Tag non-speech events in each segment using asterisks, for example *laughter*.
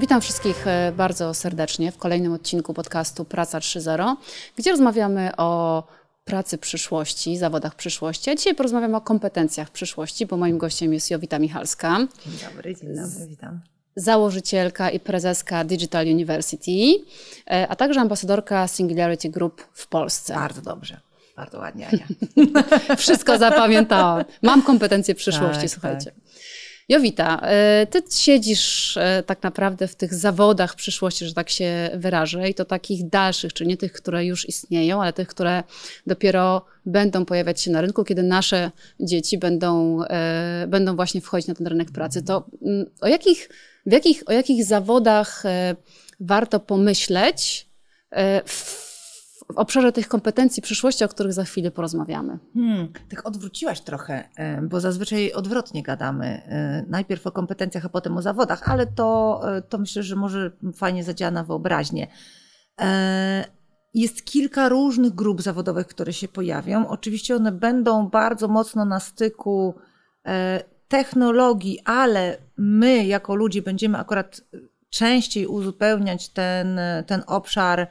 Witam wszystkich e, bardzo serdecznie w kolejnym odcinku podcastu Praca 3.0, gdzie rozmawiamy o pracy przyszłości, zawodach przyszłości. A dzisiaj porozmawiamy o kompetencjach przyszłości, bo moim gościem jest Jowita Michalska. Dzień dobry, dzień dobry, witam. Założycielka i prezeska Digital University, e, a także ambasadorka Singularity Group w Polsce. Bardzo dobrze. Bardzo ładnie, Ania. *laughs* Wszystko zapamiętałam. Mam kompetencje przyszłości, tak, słuchajcie. Tak. Jowita, e, ty siedzisz e, tak naprawdę w tych zawodach przyszłości, że tak się wyrażę, i to takich dalszych, czyli nie tych, które już istnieją, ale tych, które dopiero będą pojawiać się na rynku, kiedy nasze dzieci będą, e, będą właśnie wchodzić na ten rynek pracy. To mm, o jakich, w jakich, o jakich zawodach warto pomyśleć w w obszarze tych kompetencji przyszłości, o których za chwilę porozmawiamy. Hmm, tak odwróciłaś trochę, e, bo zazwyczaj odwrotnie gadamy. E, najpierw o kompetencjach, a potem o zawodach, ale to, e, to myślę, że może fajnie zadziała na wyobraźnię. Jest kilka różnych grup zawodowych, które się pojawią. Oczywiście one będą bardzo mocno na styku technologii, ale my jako ludzie będziemy akurat częściej uzupełniać ten, ten obszar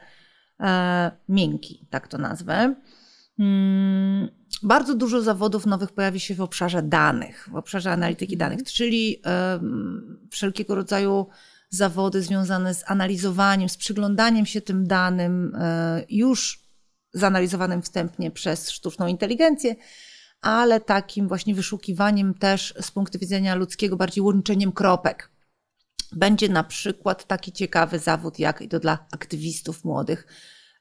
miękki, tak to nazwę. Hmm, bardzo dużo zawodów nowych pojawi się w obszarze danych, w obszarze analityki mhm. danych, czyli e, wszelkiego rodzaju zawody związane z analizowaniem, z przyglądaniem się tym danym, e, już zanalizowanym wstępnie przez sztuczną inteligencję, ale takim właśnie wyszukiwaniem też z punktu widzenia ludzkiego, bardziej łączeniem kropek. Będzie na przykład taki ciekawy zawód, jak i to dla aktywistów młodych,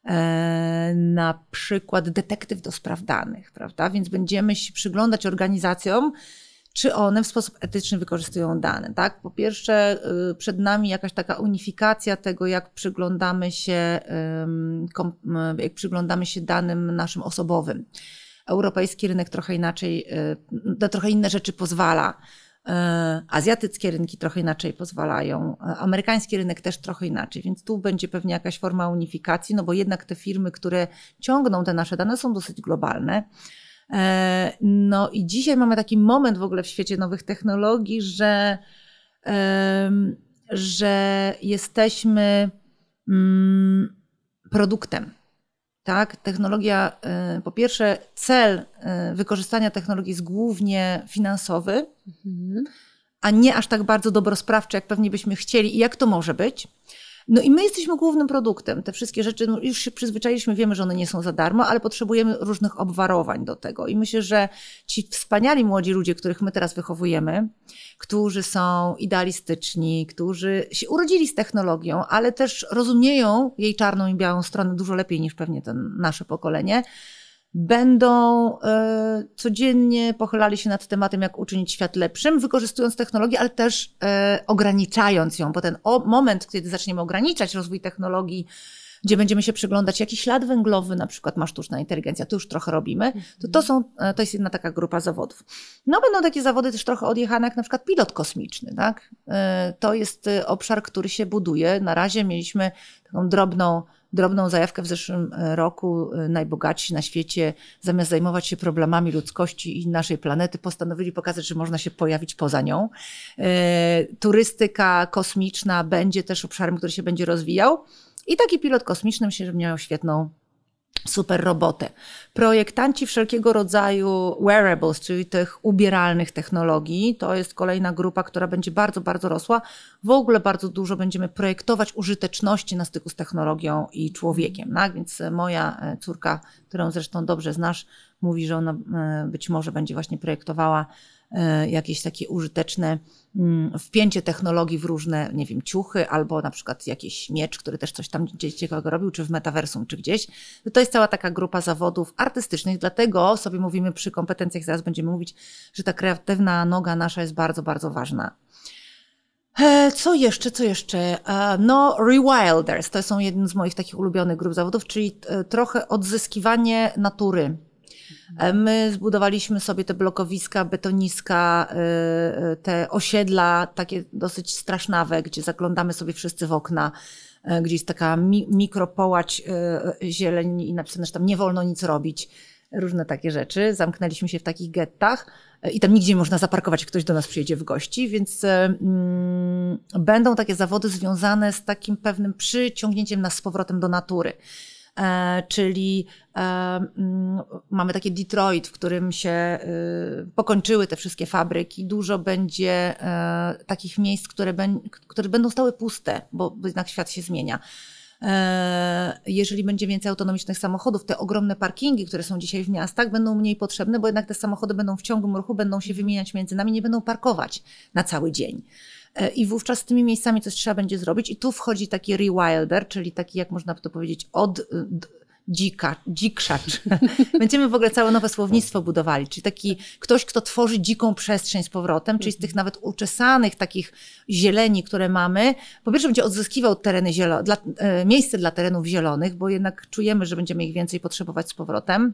e, na przykład detektyw do spraw danych, prawda? Więc będziemy się przyglądać organizacjom, czy one w sposób etyczny wykorzystują dane, tak? Po pierwsze, y, przed nami jakaś taka unifikacja tego, jak przyglądamy się, jak przyglądamy się danym naszym osobowym. Europejski rynek trochę inaczej, y, na trochę inne rzeczy pozwala azjatyckie rynki trochę inaczej pozwalają, e, amerykański rynek też trochę inaczej, więc tu będzie pewnie jakaś forma unifikacji, no bo jednak te firmy, które ciągną te nasze dane, są dosyć globalne. E, no i dzisiaj mamy taki moment w ogóle w świecie nowych technologii, że, że jesteśmy mm, produktem tak? Technologia, y, po pierwsze, cel y, wykorzystania technologii jest głównie finansowy, mhm. a nie aż tak bardzo dobrosprawczy, jak pewnie byśmy chcieli i jak to może być. No i my jesteśmy głównym produktem. Te wszystkie rzeczy, no już się przyzwyczailiśmy, wiemy, że one nie są za darmo, ale potrzebujemy różnych obwarowań do tego. I myślę, że ci wspaniali młodzi ludzie, których my teraz wychowujemy, którzy są idealistyczni, którzy się urodzili z technologią, ale też rozumieją jej czarną i białą stronę dużo lepiej niż pewnie ten nasze pokolenie, będą e, codziennie pochylali się nad tematem, jak uczynić świat lepszym, wykorzystując technologię, ale też e, ograniczając ją, bo ten moment, kiedy zaczniemy ograniczać rozwój technologii, gdzie będziemy się przyglądać, jaki ślad węglowy na przykład ma sztuczna inteligencja, to już trochę robimy, to to, są, e, to jest jedna taka grupa zawodów. No będą takie zawody też trochę odjechane, jak na przykład pilot kosmiczny, tak? To jest obszar, który się buduje. Na razie mieliśmy taką drobną drobną zajawkę w zeszłym e, roku. E, najbogatsi na świecie, zamiast zajmować się problemami ludzkości i naszej planety, postanowili pokazać, że można się pojawić poza nią. E, turystyka kosmiczna będzie też obszarem, który się będzie rozwijał. I taki pilot kosmiczny myślę, że miał świetną super robotę. Projektanci wszelkiego rodzaju wearables, czyli tych ubieralnych technologii, to jest kolejna grupa, która będzie bardzo, bardzo rosła. W ogóle bardzo dużo będziemy projektować użyteczności na styku z technologią i człowiekiem. Tak? Więc moja e, córka, którą zresztą dobrze znasz, mówi, że ona e, być może będzie właśnie projektowała E, jakieś takie użyteczne mm, wpięcie technologii w różne, nie wiem, ciuchy, albo na przykład jakiś miecz, który też coś tam gdzieś ciekawego robił, czy w metaversum, czy gdzieś. To jest cała taka grupa zawodów artystycznych, dlatego sobie mówimy przy kompetencjach, zaraz będziemy mówić, że ta kreatywna noga nasza jest bardzo, bardzo ważna. E, co jeszcze, co jeszcze? E, no, Rewilders to są jeden z moich takich ulubionych grup zawodów, czyli trochę odzyskiwanie natury E, my zbudowaliśmy sobie te blokowiska, betoniska, e, e, te osiedla takie dosyć strasznawe, gdzie zaglądamy sobie wszyscy w okna, gdzie jest taka mi mikropołać zieleni i napisane, że tam nie wolno nic robić. Różne takie rzeczy. Zamknęliśmy się w takich gettach i tam nigdzie nie można zaparkować, ktoś do nas przyjedzie w gości, więc mm, będą takie zawody związane z takim pewnym przyciągnięciem nas z powrotem do natury. E, czyli e, mm, mamy takie Detroit, w którym się y, pokończyły te wszystkie fabryki. Dużo będzie e, takich miejsc, które, które będą stały puste, bo jednak świat się zmienia. Jeżeli będzie więcej autonomicznych samochodów, te ogromne parkingi, które są dzisiaj w miastach, będą mniej potrzebne, bo jednak te samochody będą w ciągłym ruchu, będą się wymieniać między nami, nie będą parkować na cały dzień. E, I wówczas z tymi miejscami coś trzeba będzie zrobić. I tu wchodzi taki rewilder, czyli taki, jak można by to powiedzieć, od dzika, dzikszacz. *laughs* Będziemy w ogóle całe nowe słownictwo budowali, czyli taki ktoś, kto tworzy dziką przestrzeń z powrotem, czyli z tych nawet uczesanych takich zieleni, które mamy, po pierwsze będzie odzyskiwał tereny zielone, dla, e, miejsce dla terenów zielonych, bo jednak czujemy, że będziemy ich więcej potrzebować z powrotem.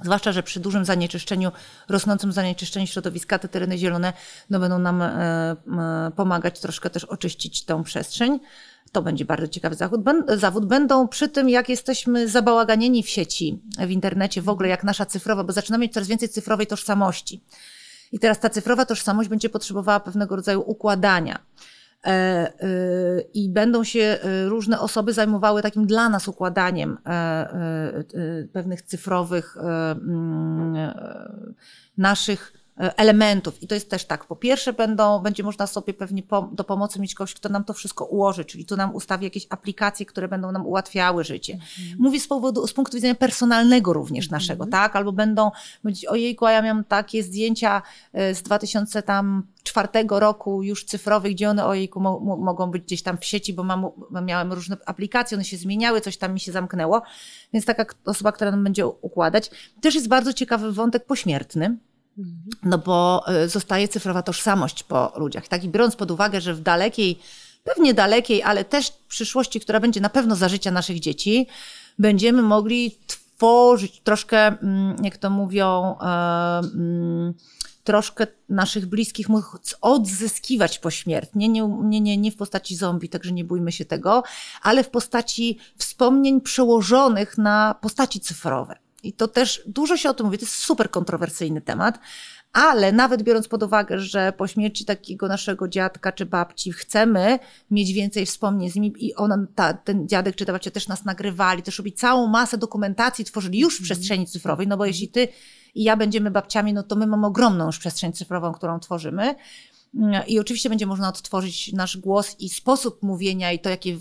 Zwłaszcza, że przy dużym zanieczyszczeniu, rosnącym zanieczyszczeniu środowiska, te tereny zielone no, będą nam e, e, pomagać troszkę też oczyścić tą przestrzeń. To będzie bardzo ciekawy zawód. zawód. Będą przy tym, jak jesteśmy zabałaganieni w sieci, w internecie, w ogóle jak nasza cyfrowa, bo zaczynamy mieć coraz więcej cyfrowej tożsamości. I teraz ta cyfrowa tożsamość będzie potrzebowała pewnego rodzaju układania. E, e, I będą się e, różne osoby zajmowały takim dla nas układaniem pewnych cyfrowych mm, naszych elementów. I to jest też tak. Po pierwsze, będą, będzie można sobie pewnie po, do pomocy mieć kogoś, kto nam to wszystko ułoży, czyli tu nam ustawi jakieś aplikacje, które będą nam ułatwiały życie. Mhm. Mówię z powodu, z punktu widzenia personalnego również mhm. naszego, tak? Albo będą mówić, ojejku, a ja miałam takie zdjęcia e, z 2004 roku już cyfrowych, gdzie one ojejku mo, mo, mogą być gdzieś tam w sieci, bo mam, miałem różne aplikacje, one się zmieniały, coś tam mi się zamknęło. Więc taka osoba, która nam będzie układać. Też jest bardzo ciekawy wątek pośmiertny. No bo e, zostaje cyfrowa tożsamość po ludziach. Tak i biorąc pod uwagę, że w dalekiej, pewnie dalekiej, ale też przyszłości, która będzie na pewno za życia naszych dzieci, będziemy mogli tworzyć troszkę, mm, jak to mówią, e, mm, troszkę naszych bliskich odzyskiwać pośmiertnie, nie, nie, nie, nie w postaci zombie, także nie bójmy się tego, ale w postaci wspomnień przełożonych na postaci cyfrowe. I to też dużo się o tym mówi, to jest super kontrowersyjny temat, ale nawet biorąc pod uwagę, że po śmierci takiego naszego dziadka czy babci chcemy mieć więcej wspomnień z nimi i on, ta, ten dziadek czy ta babcia też nas nagrywali, też robi całą masę dokumentacji, tworzyli już w mhm. przestrzeni cyfrowej, no bo jeśli ty i ja będziemy babciami, no to my mamy ogromną już przestrzeń cyfrową, którą tworzymy. I oczywiście będzie można odtworzyć nasz głos i sposób mówienia i to, jakie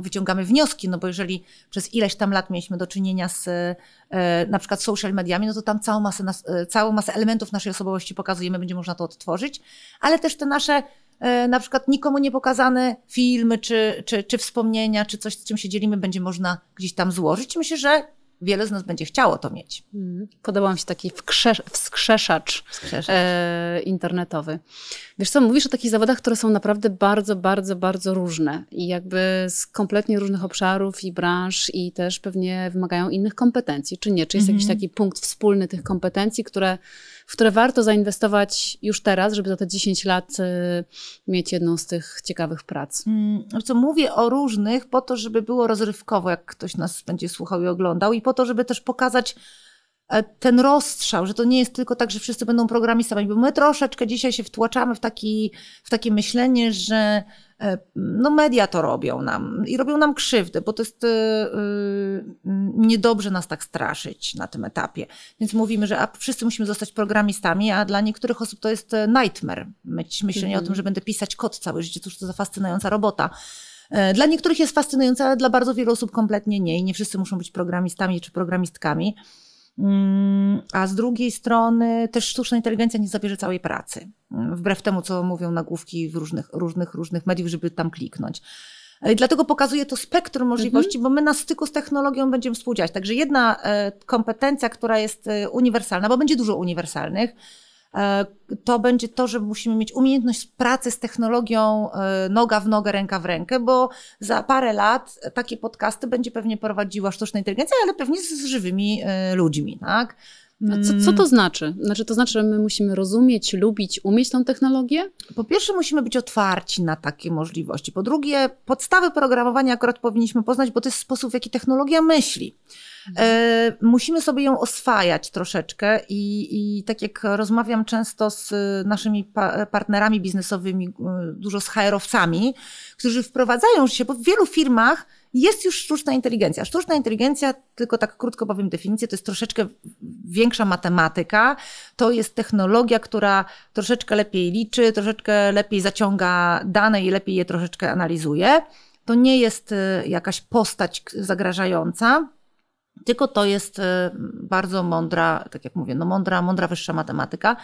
wyciągamy wnioski, no bo jeżeli przez ileś tam lat mieliśmy do czynienia z e, na przykład social mediami, no to tam całą masę, e, całą masę elementów naszej osobowości pokazujemy, będzie można to odtworzyć, ale też te nasze e, na przykład nikomu nie pokazane filmy, czy, czy, czy wspomnienia, czy coś, z czym się dzielimy, będzie można gdzieś tam złożyć. Myślę, że wiele z nas będzie chciało to mieć. Mm. Podobał mi się taki wskrzeszacz, e, internetowy. Wiesz co, mówisz o takich zawodach, które są naprawdę bardzo, bardzo, bardzo różne i jakby z kompletnie różnych obszarów i branż i też pewnie wymagają innych kompetencji, czy nie? Czy jest jakiś mhm. taki punkt wspólny tych kompetencji, które w które warto zainwestować już teraz, żeby za te 10 lat y, mieć jedną z tych ciekawych prac? Mm, co mówię o różnych po to, żeby było rozrywkowo, jak ktoś nas będzie słuchał i oglądał i po to, żeby też pokazać ten rozstrzał, że to nie jest tylko tak, że wszyscy będą programistami, bo my troszeczkę dzisiaj się wtłaczamy w, taki, w takie myślenie, że E, no media to robią nam i robią nam krzywdę, bo to jest yy, niedobrze nas tak straszyć na tym etapie. Więc mówimy, że a wszyscy musimy zostać programistami, a dla niektórych osób to jest nightmare. Myślenie o tym, mhm. że będę pisać kod całe życie, cóż to za fascynująca robota. Dla niektórych jest fascynująca, ale dla bardzo wielu osób kompletnie nie i nie wszyscy muszą być programistami czy programistkami. Mm, a z drugiej strony też sztuczna inteligencja nie zabierze całej pracy. Mm, wbrew temu, co mówią nagłówki w różnych, różnych, różnych mediów, żeby tam kliknąć. I dlatego pokazuje to spektrum możliwości, mhm. bo my na styku z technologią będziemy współdziałać. Także jedna e, kompetencja, która jest e, uniwersalna, bo będzie dużo uniwersalnych, E, to będzie to, że musimy mieć umiejętność pracy z technologią e, noga w nogę, ręka w rękę, bo za parę lat takie podcasty będzie pewnie prowadziła sztuczna inteligencja, ale pewnie z żywymi e, ludźmi, tak? Co, co to znaczy? Znaczy, to znaczy, że my musimy rozumieć, lubić, umieć tą technologię? Po pierwsze, musimy być otwarci na takie możliwości. Po drugie, podstawy programowania akurat powinniśmy poznać, bo to jest sposób, w jaki technologia myśli. E, musimy sobie ją oswajać troszeczkę i, i tak jak rozmawiam często z naszymi pa partnerami biznesowymi, e, dużo z HR-owcami, którzy wprowadzają się, bo w wielu firmach jest już sztuczna inteligencja. Sztuczna inteligencja, tylko tak krótko powiem definicję, to jest troszeczkę większa matematyka. To jest technologia, która troszeczkę lepiej liczy, troszeczkę lepiej zaciąga dane i lepiej je troszeczkę analizuje. To nie jest e, jakaś postać zagrażająca, tylko to jest e, bardzo mądra, tak jak mówię, no mądra, mądra wyższa matematyka.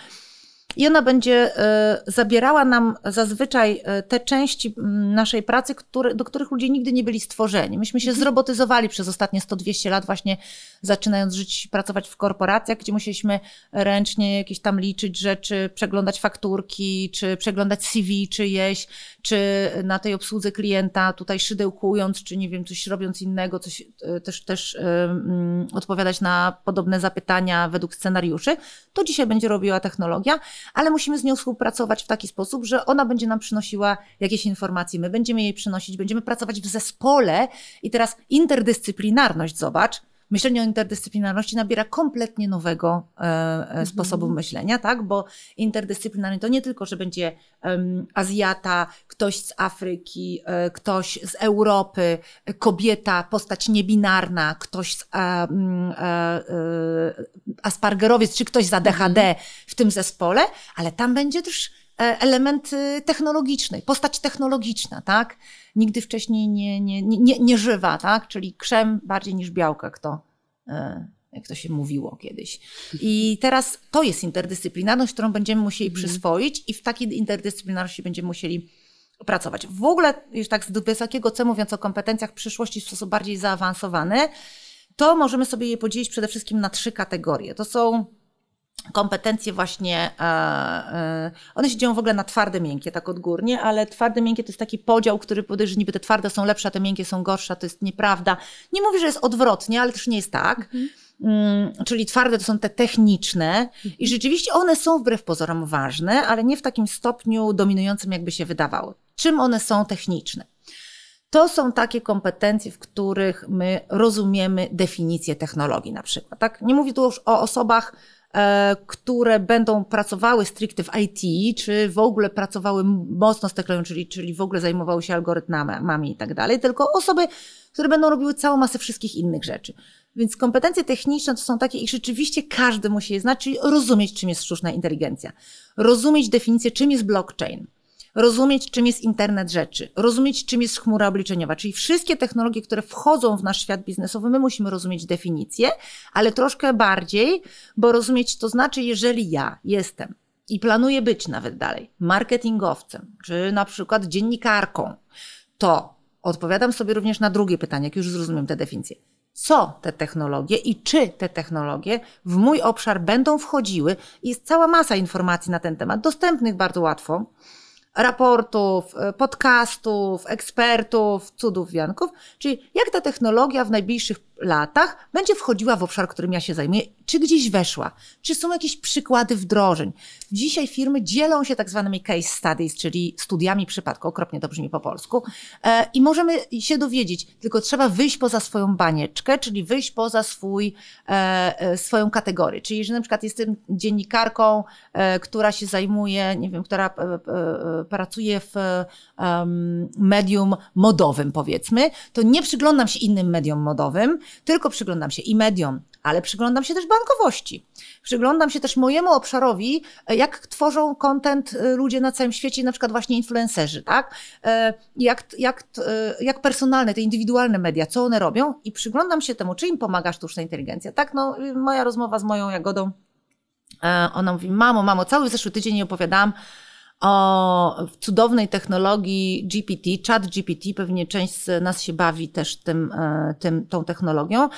I ona będzie e, zabierała nam zazwyczaj e, te części naszej pracy, które, do których ludzie nigdy nie byli stworzeni. Myśmy się mhm. zrobotyzowali przez ostatnie 100-200 lat, właśnie zaczynając żyć, pracować w korporacjach, gdzie musieliśmy ręcznie jakieś tam liczyć rzeczy, przeglądać fakturki, czy przeglądać CV czyjeś, czy na tej obsłudze klienta tutaj szydełkując, czy nie wiem, coś robiąc innego, coś e, też, też um, odpowiadać na podobne zapytania według scenariuszy. To dzisiaj będzie robiła technologia ale musimy z nią współpracować w taki sposób, że ona będzie nam przynosiła jakieś informacje, my będziemy jej przynosić, będziemy pracować w zespole. I teraz interdyscyplinarność, zobacz, myślenie o interdyscyplinarności nabiera kompletnie nowego e, e mhm. sposobu myślenia, tak? Bo interdyscyplinarny to nie tylko, że będzie Azjata, ktoś z Afryki, e, ktoś z Europy, kobieta, postać niebinarna, ktoś z Aspergerowiec, czy ktoś z ADHD mhm. w tym zespole, ale tam będzie też element y, technologiczny, postać technologiczna, tak? nigdy wcześniej nie, nie, nie, nie żywa, tak? czyli krzem bardziej niż białka, kto, e, jak to się mówiło kiedyś. I teraz to jest interdyscyplinarność, którą będziemy musieli mhm. przyswoić i w takiej interdyscyplinarności będziemy musieli pracować. W ogóle, już tak z wysokiego C mówiąc o kompetencjach przyszłości w sposób bardziej zaawansowany, to możemy sobie je podzielić przede wszystkim na trzy kategorie. To są kompetencje właśnie, e, e, one się dzieją w ogóle na twarde, miękkie, tak odgórnie, ale twarde, miękkie to jest taki podział, który podaje, że niby te twarde są lepsze, a te miękkie są gorsze, to jest nieprawda. Nie mówię, że jest odwrotnie, ale też nie jest tak. Mhm. Mm, czyli twarde to są te techniczne i rzeczywiście one są wbrew pozorom ważne, ale nie w takim stopniu dominującym, jakby się wydawało. Czym one są techniczne? To są takie kompetencje, w których my rozumiemy definicję technologii na przykład. Tak? Nie mówię tu już o osobach, które będą pracowały stricte w IT, czy w ogóle pracowały mocno z technologią, czyli, czyli w ogóle zajmowały się algorytmami i tak dalej, tylko osoby, które będą robiły całą masę wszystkich innych rzeczy. Więc kompetencje techniczne to są takie, i rzeczywiście każdy musi je znać, czyli rozumieć, czym jest sztuczna inteligencja, rozumieć definicję, czym jest blockchain, rozumieć, czym jest internet rzeczy, rozumieć, czym jest chmura obliczeniowa, czyli wszystkie technologie, które wchodzą w nasz świat biznesowy, my musimy rozumieć definicję, ale troszkę bardziej, bo rozumieć to znaczy, jeżeli ja jestem i planuję być nawet dalej marketingowcem, czy na przykład dziennikarką, to odpowiadam sobie również na drugie pytanie, jak już zrozumiem tę definicję. Co te technologie i czy te technologie w mój obszar będą wchodziły? Jest cała masa informacji na ten temat, dostępnych bardzo łatwo raportów, e, podcastów, ekspertów, cudów, wianków, czyli jak ta technologia w najbliższych latach będzie wchodziła w obszar, którym ja się zajmuję, czy gdzieś weszła, czy są jakieś przykłady wdrożeń. Dzisiaj firmy dzielą się tak zwanymi case studies, czyli studiami przypadku, okropnie to brzmi po polsku, e, i możemy się dowiedzieć, tylko trzeba wyjść poza swoją banieczkę, czyli wyjść poza swój, e, swoją kategorię. Czyli jeżeli na przykład jestem dziennikarką, która się zajmuje, nie wiem, która pracuję w medium modowym, powiedzmy, to nie przyglądam się innym mediom modowym, tylko przyglądam się i mediom, ale przyglądam się też bankowości. Przyglądam się też mojemu obszarowi, e, jak tworzą content e, ludzie na całym świecie, na przykład właśnie influencerzy, tak? E, jak, jak, jak personalne, te indywidualne media, co one robią i przyglądam się temu, czy im pomaga sztuczna inteligencja. Tak, no, moja rozmowa z moją Jagodą, ona mówi, mamo, mamo, cały zeszły tydzień nie opowiadałam o cudownej technologii GPT, chat GPT, pewnie część z nas się bawi też tym, e, tym, tą technologią.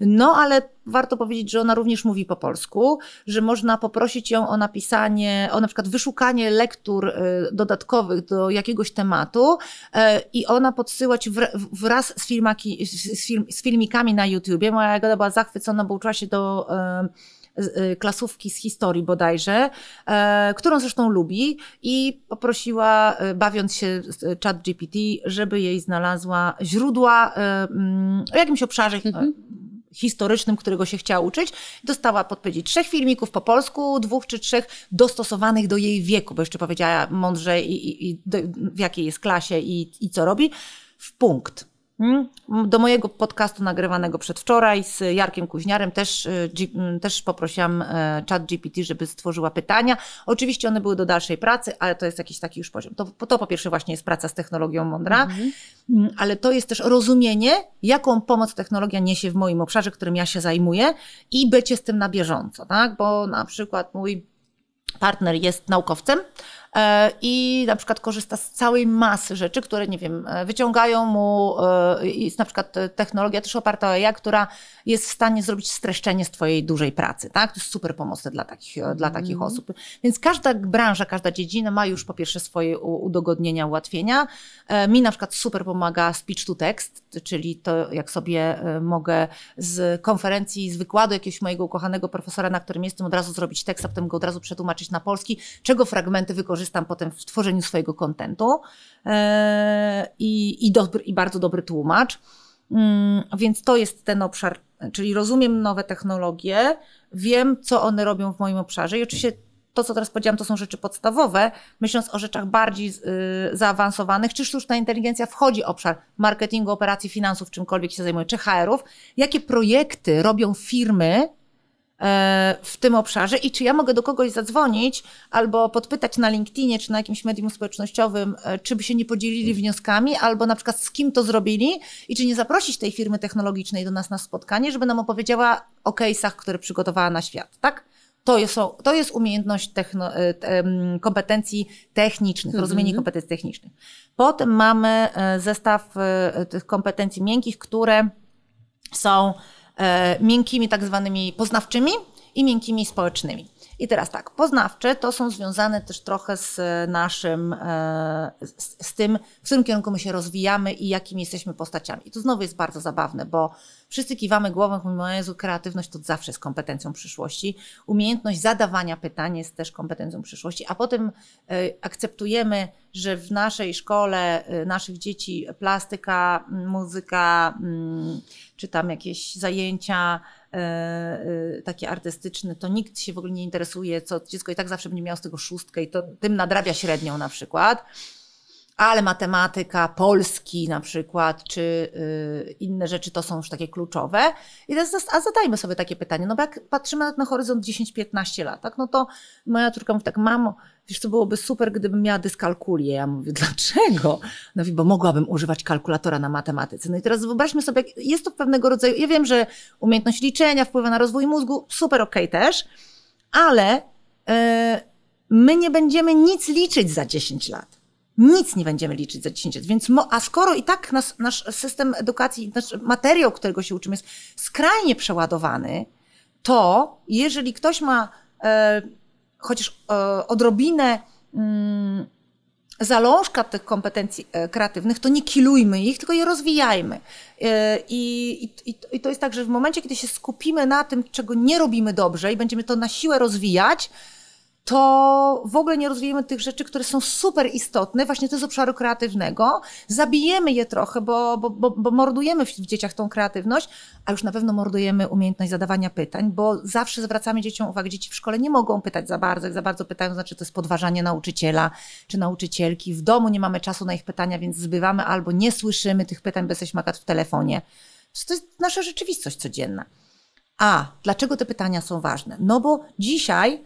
No, ale warto powiedzieć, że ona również mówi po polsku, że można poprosić ją o napisanie, o na przykład wyszukanie lektur e, dodatkowych do jakiegoś tematu e, i ona podsyłać wraz z, filmaki, z, film, z filmikami na YouTubie. Moja Jagoda była zachwycona, bo uczyła się do klasówki z historii bodajże, którą zresztą lubi i poprosiła, bawiąc się chat GPT, żeby jej znalazła źródła mm, o jakimś obszarze mhm historycznym, którego się chciała uczyć. Dostała podpowiedzi trzech filmików po polsku, dwóch czy trzech dostosowanych do jej wieku, bo jeszcze powiedziała mądrze i, i, i w jakiej jest klasie i, i co robi, w punkt. Hmm? Do mojego podcastu nagrywanego przedwczoraj z Jarkiem Kuźniarem też, y, też poprosiłam e, chat GPT, żeby stworzyła pytania. Oczywiście one były do dalszej pracy, ale to jest jakiś taki już poziom. To, to po pierwsze właśnie jest praca z technologią mądra, mhm. Mm, ale to jest też rozumienie, jaką pomoc technologia niesie w moim obszarze, którym ja się zajmuję i bycie z tym na bieżąco, tak? Bo na przykład mój partner jest naukowcem, i na przykład korzysta z całej masy rzeczy, które, nie wiem, e, wyciągają mu, e, jest na przykład technologia też oparta o AI, która jest w stanie zrobić streszczenie z twojej dużej pracy, tak? To jest super pomocne dla takich, mm. dla takich mhm. osób. Więc każda branża, każda dziedzina ma już po pierwsze swoje udogodnienia, ułatwienia. Mi na przykład super pomaga speech to text, czyli to jak sobie mogę z konferencji, z wykładu jakiegoś mojego ukochanego profesora, na którym jestem, od razu zrobić tekst, a potem go od razu przetłumaczyć na polski, czego fragmenty wykorzystać korzystam potem w tworzeniu swojego kontentu e, i, i, i bardzo dobry tłumacz. Mm, więc to jest ten obszar, czyli rozumiem nowe technologie, wiem, co one robią w moim obszarze i oczywiście to, co teraz powiedziałam, to są rzeczy podstawowe. Myśląc o rzeczach bardziej y, zaawansowanych, czy sztuczna inteligencja wchodzi w obszar marketingu, operacji, finansów, czymkolwiek się zajmuje, czy HR-ów, jakie projekty robią firmy, w tym obszarze i czy ja mogę do kogoś zadzwonić albo podpytać na LinkedInie czy na jakimś medium społecznościowym, e, czy by się nie podzielili wnioskami, albo na przykład z kim to zrobili i czy nie zaprosić tej firmy technologicznej do nas na spotkanie, żeby nam opowiedziała o case'ach, które przygotowała na świat, tak? To jest, to jest umiejętność techno, e, kompetencji technicznych, mhm. rozumienie kompetencji technicznych. Potem mamy zestaw tych kompetencji miękkich, które są E, miękkimi, tak zwanymi poznawczymi i miękkimi społecznymi. I teraz tak, poznawcze to są związane też trochę z naszym, e, z, z, tym, w którym kierunku my się rozwijamy i jakimi jesteśmy postaciami. I to znowu jest bardzo zabawne, bo wszyscy kiwamy głową, mówimy, Jezu, kreatywność to zawsze jest kompetencją przyszłości. Umiejętność zadawania pytań jest też kompetencją przyszłości, a potem e, akceptujemy, że w naszej szkole naszych dzieci plastyka, muzyka, czy tam jakieś zajęcia e, e, takie artystyczne, to nikt się w ogóle nie interesuje, co dziecko i tak zawsze będzie miało z tego szóstkę i to tym nadrabia średnią na przykład ale matematyka, polski na przykład, czy y, inne rzeczy to są już takie kluczowe. I teraz, a zadajmy sobie takie pytanie, no bo jak patrzymy na horyzont 10-15 lat, tak, no to moja córka mówi tak, mamo, wiesz, to byłoby super, gdybym miała dyskalkulię. Ja mówię, *laughs* dlaczego? No bo mogłabym używać kalkulatora na matematyce. No i teraz wyobraźmy sobie, jest to pewnego rodzaju, ja wiem, że umiejętność liczenia wpływa na rozwój mózgu, super okej okay też, ale yy, my nie będziemy nic liczyć za 10 lat nic nie będziemy liczyć za 10 lat. Więc, a skoro i tak nas, nasz system edukacji, nasz materiał, którego się uczymy, jest skrajnie przeładowany, to jeżeli ktoś ma e, chociaż e, odrobinę mm, zalążka tych kompetencji e, kreatywnych, to nie kilujmy ich, tylko je rozwijajmy. E, I, i, I to jest tak, że w momencie, kiedy się skupimy na tym, czego nie robimy dobrze i będziemy to na siłę rozwijać, to w ogóle nie rozwijemy tych rzeczy, które są super istotne, właśnie to z obszaru kreatywnego. Zabijemy je trochę, bo, bo, bo, bo mordujemy w dzieciach tą kreatywność, a już na pewno mordujemy umiejętność zadawania pytań, bo zawsze zwracamy dzieciom uwagę, dzieci w szkole nie mogą pytać za bardzo, jak za bardzo pytają, znaczy to jest podważanie nauczyciela czy nauczycielki. W domu nie mamy czasu na ich pytania, więc zbywamy albo nie słyszymy tych pytań, bo jesteśmy w telefonie. To jest nasza rzeczywistość codzienna. A dlaczego te pytania są ważne? No bo dzisiaj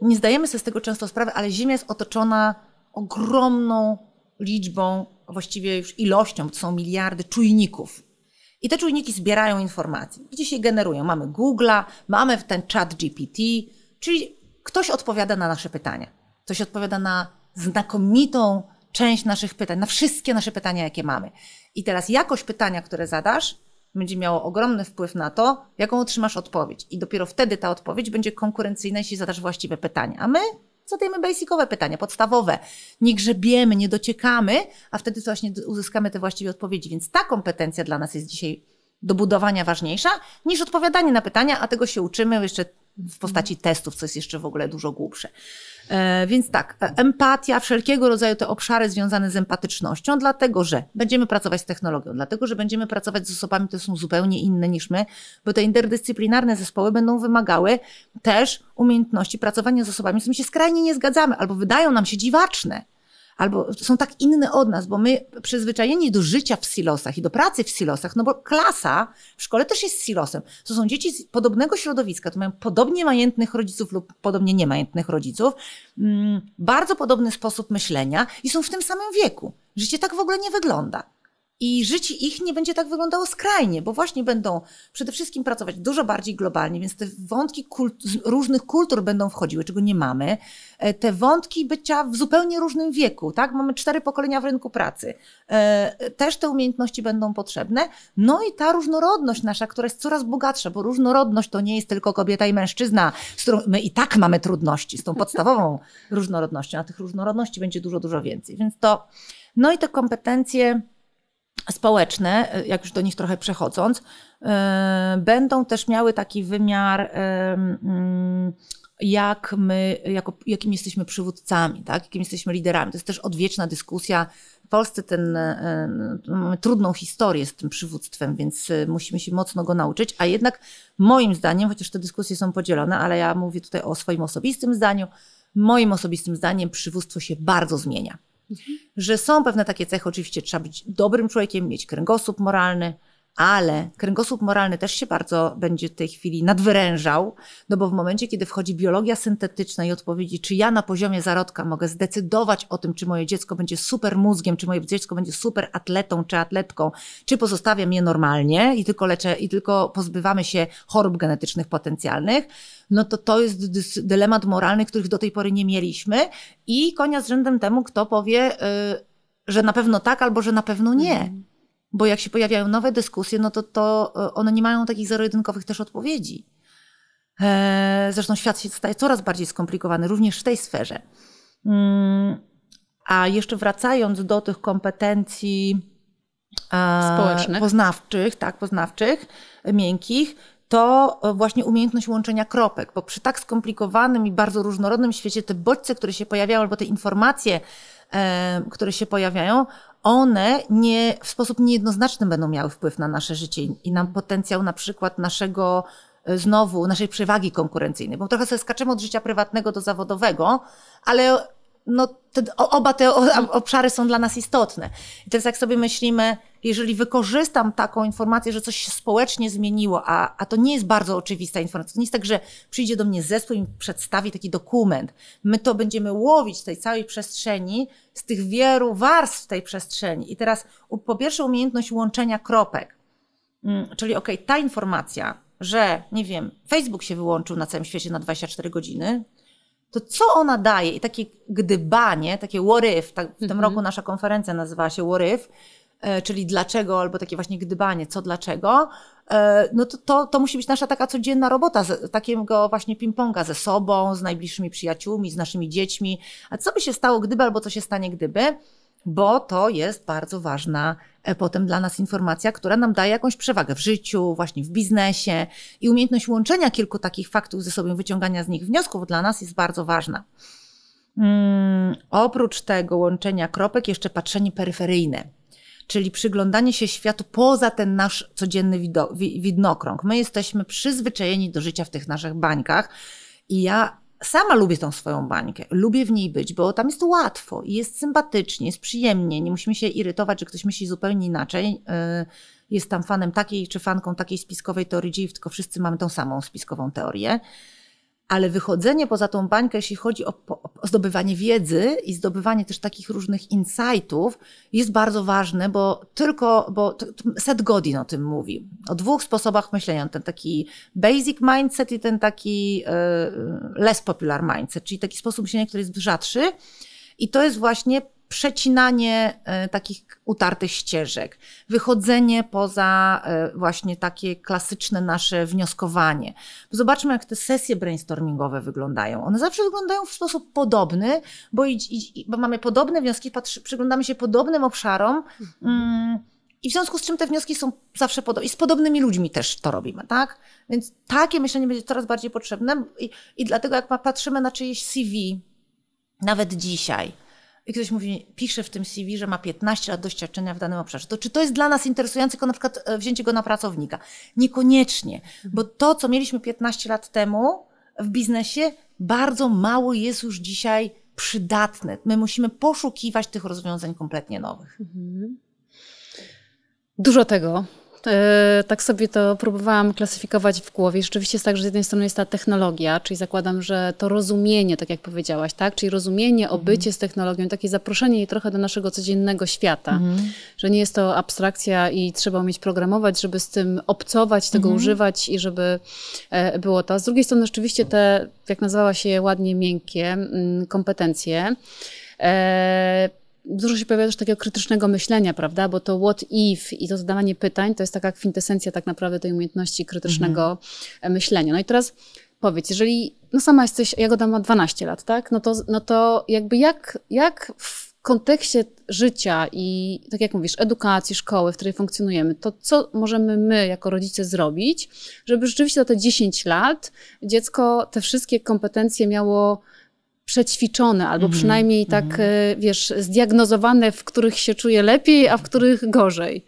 nie zdajemy sobie z tego często sprawy, ale Ziemia jest otoczona ogromną liczbą, właściwie już ilością, to są miliardy czujników. I te czujniki zbierają informacje. Gdzie się generują? Mamy Google'a, mamy ten chat GPT, czyli ktoś odpowiada na nasze pytania. Ktoś odpowiada na znakomitą część naszych pytań, na wszystkie nasze pytania, jakie mamy. I teraz jakość pytania, które zadasz, będzie miało ogromny wpływ na to, jaką otrzymasz odpowiedź. I dopiero wtedy ta odpowiedź będzie konkurencyjna, jeśli zadasz właściwe pytania. A my zadajemy basicowe pytania, podstawowe. Nie grzebiemy, nie dociekamy, a wtedy właśnie uzyskamy te właściwe odpowiedzi. Więc ta kompetencja dla nas jest dzisiaj do budowania ważniejsza niż odpowiadanie na pytania, a tego się uczymy jeszcze w postaci testów, co jest jeszcze w ogóle dużo głupsze. E, więc tak, e, empatia, wszelkiego rodzaju te obszary związane z empatycznością, dlatego że będziemy pracować z technologią, dlatego że będziemy pracować z osobami, które są zupełnie inne niż my, bo te interdyscyplinarne zespoły będą wymagały też umiejętności pracowania z osobami, z którymi się skrajnie nie zgadzamy, albo wydają nam się dziwaczne albo są tak inne od nas, bo my przyzwyczajeni do życia w silosach i do pracy w silosach, no bo klasa w szkole też jest silosem. To są dzieci z podobnego środowiska, to mają podobnie majętnych rodziców lub podobnie niemajętnych rodziców, mm, bardzo podobny sposób myślenia i są w tym samym wieku. Życie tak w ogóle nie wygląda. I życie ich nie będzie tak wyglądało skrajnie, bo właśnie będą przede wszystkim pracować dużo bardziej globalnie, więc te wątki kult różnych kultur będą wchodziły, czego nie mamy. E, te wątki bycia w zupełnie różnym wieku, tak? Mamy cztery pokolenia w rynku pracy. E, też te umiejętności będą potrzebne. No i ta różnorodność nasza, która jest coraz bogatsza, bo różnorodność to nie jest tylko kobieta i mężczyzna, z którą my i tak mamy trudności z tą podstawową *laughs* różnorodnością, a tych różnorodności będzie dużo, dużo więcej. Więc to, no i te kompetencje, społeczne, e, jak już do nich trochę przechodząc, e, będą też miały taki wymiar, e, mm, jak my, jako, jakim jesteśmy przywódcami, tak? jakim jesteśmy liderami. To jest też odwieczna dyskusja. W Polsce ten, mamy trudną historię z tym przywództwem, więc musimy się mocno go nauczyć, a jednak moim zdaniem, chociaż te dyskusje są podzielone, ale ja mówię tutaj o swoim osobistym zdaniu, moim osobistym zdaniem przywództwo się bardzo zmienia. Że są pewne takie cechy, oczywiście trzeba być dobrym człowiekiem, mieć kręgosłup moralny, ale kręgosłup moralny też się bardzo będzie w tej chwili nadwyrężał, no bo w momencie, kiedy wchodzi biologia syntetyczna i odpowiedzi, czy ja na poziomie zarodka mogę zdecydować o tym, czy moje dziecko będzie super mózgiem, czy moje dziecko będzie super atletą czy atletką, czy pozostawiam je normalnie i tylko leczę, i tylko pozbywamy się chorób genetycznych potencjalnych, no to to jest dylemat moralny, których do tej pory nie mieliśmy i konia z rzędem temu, kto powie, yy, że na pewno tak albo że na pewno nie. Bo jak się pojawiają nowe dyskusje, no to, to y, one nie mają takich zero-jedynkowych też odpowiedzi. E, zresztą świat się staje coraz bardziej skomplikowany, również w tej sferze. Mm, a jeszcze wracając do tych kompetencji społecznych, poznawczych, tak, poznawczych, miękkich, to e, właśnie umiejętność łączenia kropek, bo przy tak skomplikowanym i bardzo różnorodnym świecie te bodźce, które się pojawiają, albo te informacje, e, które się pojawiają, one nie, w sposób niejednoznaczny będą miały wpływ na nasze życie i na potencjał na przykład naszego e, znowu naszej przewagi konkurencyjnej, bo trochę sobie skaczemy od życia prywatnego do zawodowego, ale no, te, oba te obszary są dla nas istotne. I teraz jak sobie myślimy, jeżeli wykorzystam taką informację, że coś się społecznie zmieniło, a, a to nie jest bardzo oczywista informacja, to nie jest tak, że przyjdzie do mnie zespół i przedstawi taki dokument. My to będziemy łowić z tej całej przestrzeni, z tych wielu warstw tej przestrzeni. I teraz po pierwsze umiejętność łączenia kropek. Mm, czyli ok, ta informacja, że nie wiem, Facebook się wyłączył na całym świecie na 24 godziny, to co ona daje? I takie gdybanie, takie if, tak, w tym mm -hmm. roku nasza konferencja nazywała się if, e, czyli dlaczego, albo takie właśnie gdybanie, co dlaczego, e, no to, to, to musi być nasza taka codzienna robota, z, takiego właśnie ping-ponga ze sobą, z najbliższymi przyjaciółmi, z naszymi dziećmi. A co by się stało gdyby, albo co się stanie gdyby? bo to jest bardzo ważna potem dla nas informacja, która nam daje jakąś przewagę w życiu, właśnie w biznesie i umiejętność łączenia kilku takich faktów ze sobą, wyciągania z nich wniosków dla nas jest bardzo ważna. Hmm, oprócz tego łączenia kropek, jeszcze patrzenie peryferyjne, czyli przyglądanie się światu poza ten nasz codzienny widnokrąg. My jesteśmy przyzwyczajeni do życia w tych naszych bańkach i ja sama lubię tą swoją bańkę. Lubię w niej być, bo tam jest łatwo i jest sympatycznie, jest przyjemnie. Nie musimy się irytować, że ktoś myśli zupełnie inaczej. Y, jest tam fanem takiej czy fanką takiej spiskowej teorii tylko wszyscy mamy tą samą spiskową teorię ale wychodzenie poza tą bańkę, jeśli chodzi o, o, zdobywanie wiedzy i zdobywanie też takich różnych insightów, jest bardzo ważne, bo tylko, bo Seth Godin o tym mówi, o dwóch sposobach myślenia, ten taki basic mindset i ten taki e, less popular mindset, czyli taki sposób myślenia, który jest rzadszy. I to jest właśnie przecinanie e, takich utartych ścieżek, wychodzenie poza e, właśnie takie klasyczne nasze wnioskowanie. Zobaczmy, jak te sesje brainstormingowe wyglądają. One zawsze wyglądają w sposób podobny, bo, i, i, bo mamy podobne wnioski, patrzy, przyglądamy się podobnym obszarom. Mm, I w związku z czym te wnioski są zawsze podobne. I z podobnymi ludźmi też to robimy, tak? Więc takie myślenie będzie coraz bardziej potrzebne. I, i dlatego, jak patrzymy na czyjeś CV, nawet dzisiaj, i ktoś mówi, pisze w tym CV, że ma 15 lat doświadczenia w danym obszarze, to czy to jest dla nas interesujące, jako na przykład e, wzięcie go na pracownika? Niekoniecznie, bo to, co mieliśmy 15 lat temu w biznesie, bardzo mało jest już dzisiaj przydatne. My musimy poszukiwać tych rozwiązań kompletnie nowych. Mhm. Dużo tego. E, tak sobie to próbowałam klasyfikować w głowie. Rzeczywiście jest tak, że z jednej strony jest ta technologia, czyli zakładam, że to rozumienie, tak jak powiedziałaś, tak? czyli rozumienie, mhm. obycie z technologią, takie zaproszenie jej trochę do naszego codziennego świata, mhm. że nie jest to abstrakcja i trzeba umieć programować, żeby z tym obcować, tego mhm. używać i żeby e, było to. Z drugiej strony rzeczywiście te, jak nazwała się je ładnie, miękkie mm, kompetencje, e, dużo się pojawia też takiego krytycznego myślenia, prawda? Bo to what if i to zadawanie pytań to jest taka kwintesencja tak naprawdę tej umiejętności krytycznego mhm. myślenia. No i teraz powiedz, jeżeli no sama jesteś, Jagoda ma 12 lat, tak? No to, no to jakby jak, jak w kontekście życia i tak jak mówisz, edukacji, szkoły, w której funkcjonujemy, to co możemy my jako rodzice zrobić, żeby rzeczywiście za te 10 lat dziecko te wszystkie kompetencje miało przećwiczone, albo mm -hmm. przynajmniej tak, mm -hmm. wiesz, zdiagnozowane, w których się czuje lepiej, a w których gorzej.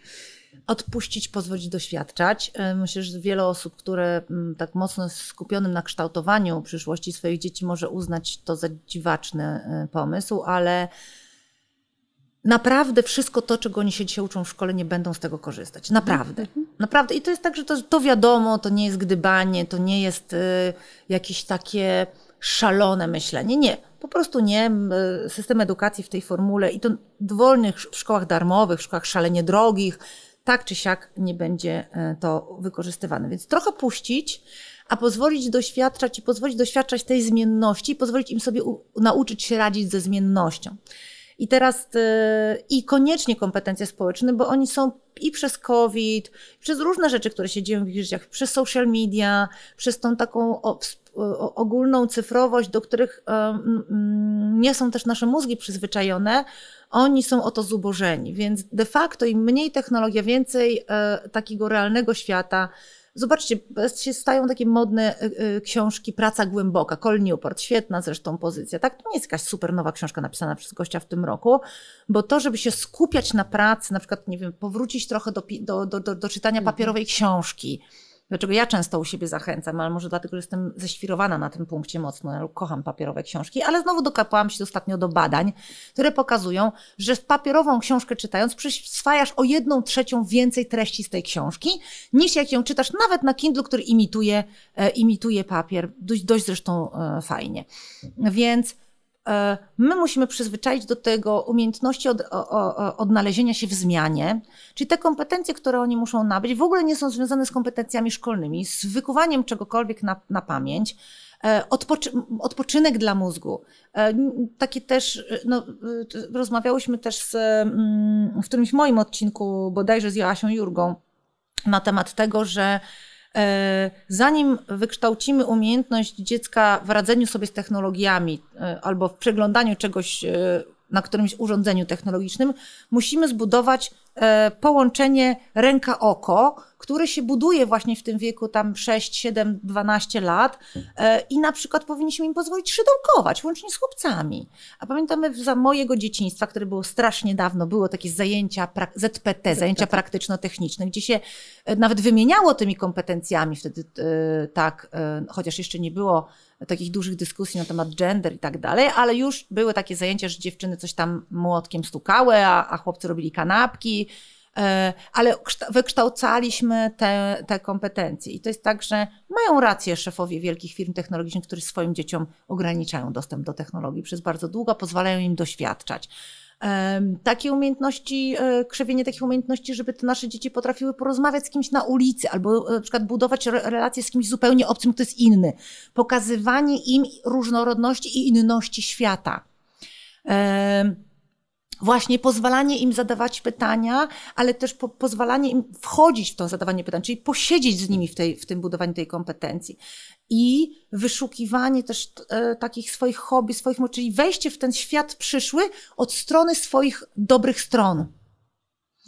Odpuścić, pozwolić doświadczać. E, myślę, że wiele osób, które mm, tak mocno jest skupionym na kształtowaniu przyszłości swoich dzieci, może uznać to za dziwaczny e, pomysł, ale naprawdę wszystko to, czego oni się dzisiaj uczą w szkole, nie będą z tego korzystać. Naprawdę. Mm -hmm. Naprawdę. I to jest tak, że to, to wiadomo, to nie jest gdybanie, to nie jest y, jakieś takie szalone myślenie. Nie, po prostu nie. System edukacji w tej formule i to dowolnych w szkołach darmowych, w szkołach szalenie drogich, tak czy siak nie będzie e, to wykorzystywane. Więc trochę puścić, a pozwolić doświadczać i pozwolić doświadczać tej zmienności, pozwolić im sobie nauczyć się radzić ze zmiennością. I teraz yy, i koniecznie kompetencje społeczne, bo oni są i przez COVID, przez różne rzeczy, które się dzieją w ich życiach, przez social media, przez tą taką ogólną cyfrowość, do których nie są też nasze mózgi przyzwyczajone, oni są o to zubożeni. Więc de facto im mniej technologia, więcej e, takiego realnego świata, Zobaczcie, się stają takie modne y, książki, praca głęboka, Col Newport, świetna zresztą pozycja. Tak, to nie jest jakaś super nowa książka napisana przez gościa w tym roku, bo to, żeby się skupiać na pracy, na przykład, nie wiem, powrócić trochę do, do, do, do, do czytania mhm. papierowej książki, Dlaczego ja często u siebie zachęcam, ale może dlatego, że jestem ześwirowana na tym punkcie mocno, ja kocham papierowe książki, ale znowu dokapałam się ostatnio do badań, które pokazują, że w papierową książkę czytając przyswajasz o jedną trzecią więcej treści z tej książki, niż jak ją czytasz nawet na Kindle, który imituje, e, imituje papier, dość, dość zresztą e, fajnie. Więc my musimy przyzwyczaić do tego umiejętności od, o, odnalezienia się w zmianie, czyli te kompetencje, które oni muszą nabyć, w ogóle nie są związane z kompetencjami szkolnymi, z wykuwaniem czegokolwiek na, na pamięć. E, odpoczy, odpoczynek dla mózgu. E, takie też, no, rozmawiałyśmy też z, mm, w którymś moim odcinku, bodajże z Joasią Jurgą, na temat tego, że E, zanim wykształcimy umiejętność dziecka w radzeniu sobie z technologiami e, albo w przeglądaniu czegoś e, na którymś urządzeniu technologicznym, musimy zbudować połączenie ręka-oko, które się buduje właśnie w tym wieku tam 6, 7, 12 lat i na przykład powinniśmy im pozwolić szydełkować, łącznie z chłopcami. A pamiętamy za mojego dzieciństwa, które było strasznie dawno, było takie zajęcia ZPT, zajęcia praktyczno-techniczne, gdzie się nawet wymieniało tymi kompetencjami wtedy tak, chociaż jeszcze nie było takich dużych dyskusji na temat gender i tak dalej, ale już były takie zajęcia, że dziewczyny coś tam młotkiem stukały, a, a chłopcy robili kanapki, e, ale wykształcaliśmy te, te kompetencje. I to jest tak, że mają rację szefowie wielkich firm technologicznych, którzy swoim dzieciom ograniczają dostęp do technologii przez bardzo długo, pozwalają im doświadczać takie umiejętności, e, krzewienie takich umiejętności, żeby te nasze dzieci potrafiły porozmawiać z kimś na ulicy albo e, na przykład budować relacje z kimś zupełnie obcym, kto jest inny. Pokazywanie im różnorodności i inności świata właśnie pozwalanie im zadawać pytania, ale też po, pozwalanie im wchodzić w to zadawanie pytań, czyli posiedzieć z nimi w, tej, w tym budowaniu tej kompetencji. I wyszukiwanie też e, takich swoich hobby, swoich, czyli wejście w ten świat przyszły od strony swoich dobrych stron.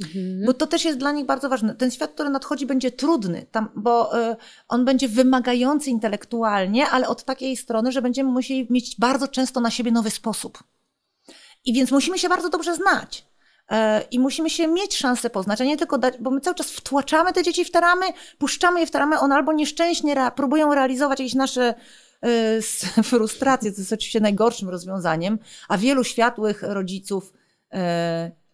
Mhm. Bo to też jest dla nich bardzo ważne. Ten świat, który nadchodzi, będzie trudny, tam, bo y, on będzie wymagający intelektualnie, ale od takiej strony, że będziemy musieli mieć bardzo często na siebie nowy sposób. I więc musimy się bardzo dobrze znać. E, I musimy się mieć szansę poznać, a nie tylko dać, bo my cały czas wtłaczamy te dzieci w te ramy, puszczamy je w te ramy, one albo nieszczęśnie rea- próbują realizować jakieś nasze y, *laughs* frustracje, co jest oczywiście najgorszym rozwiązaniem, a wielu światłych rodziców, y,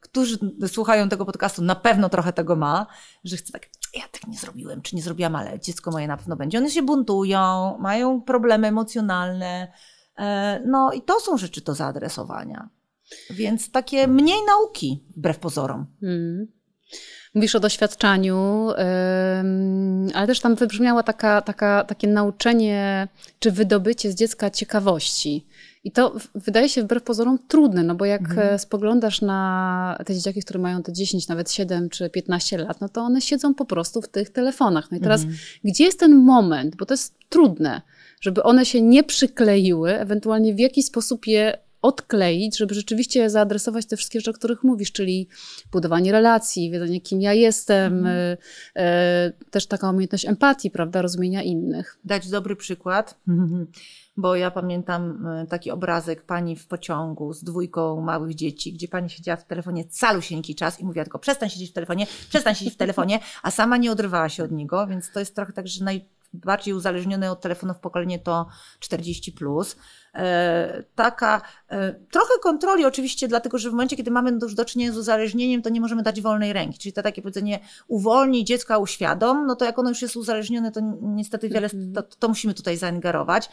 którzy słuchają tego podcastu, na pewno trochę tego ma, że chce tak, ja tak nie zrobiłem, czy nie zrobiłam, ale dziecko moje na pewno będzie. One się buntują, mają problemy emocjonalne, y, no i to są rzeczy do zaadresowania. Więc takie mniej nauki, wbrew pozorom. Hmm. Mówisz o doświadczaniu, ale też tam wybrzmiała taka, taka, takie nauczenie czy wydobycie z dziecka ciekawości. I to wydaje się wbrew pozorom trudne, no bo jak mhm. spoglądasz na te dzieciaki, które mają te 10, nawet 7 czy 15 lat, no to one siedzą po prostu w tych telefonach. No i teraz, mhm. gdzie jest ten moment, bo to jest trudne, żeby one się nie przykleiły, ewentualnie w jakiś sposób je odkleić, żeby rzeczywiście zaadresować te wszystkie rzeczy, o których mówisz, czyli budowanie relacji, wiedzenie, kim ja jestem, mm. też taka umiejętność empatii, prawda, rozumienia innych. Dać dobry przykład. Bo ja pamiętam e, taki obrazek pani w pociągu z dwójką małych dzieci, gdzie pani siedziała w telefonie calusieńki czas i mówiła tylko przestań siedzieć w telefonie, przestań siedzieć w telefonie, a sama nie odrywała się od niego, więc to jest trochę tak, że najbardziej uzależnione od telefonów pokolenie to 40+. Plus. E, taka e, trochę kontroli oczywiście, dlatego że w momencie, kiedy mamy już do czynienia z uzależnieniem, to nie możemy dać wolnej ręki. Czyli to takie powiedzenie uwolnij dziecka, uświadom, no to jak ono już jest uzależnione, to niestety wiele, mhm. to, to musimy tutaj zaingerować.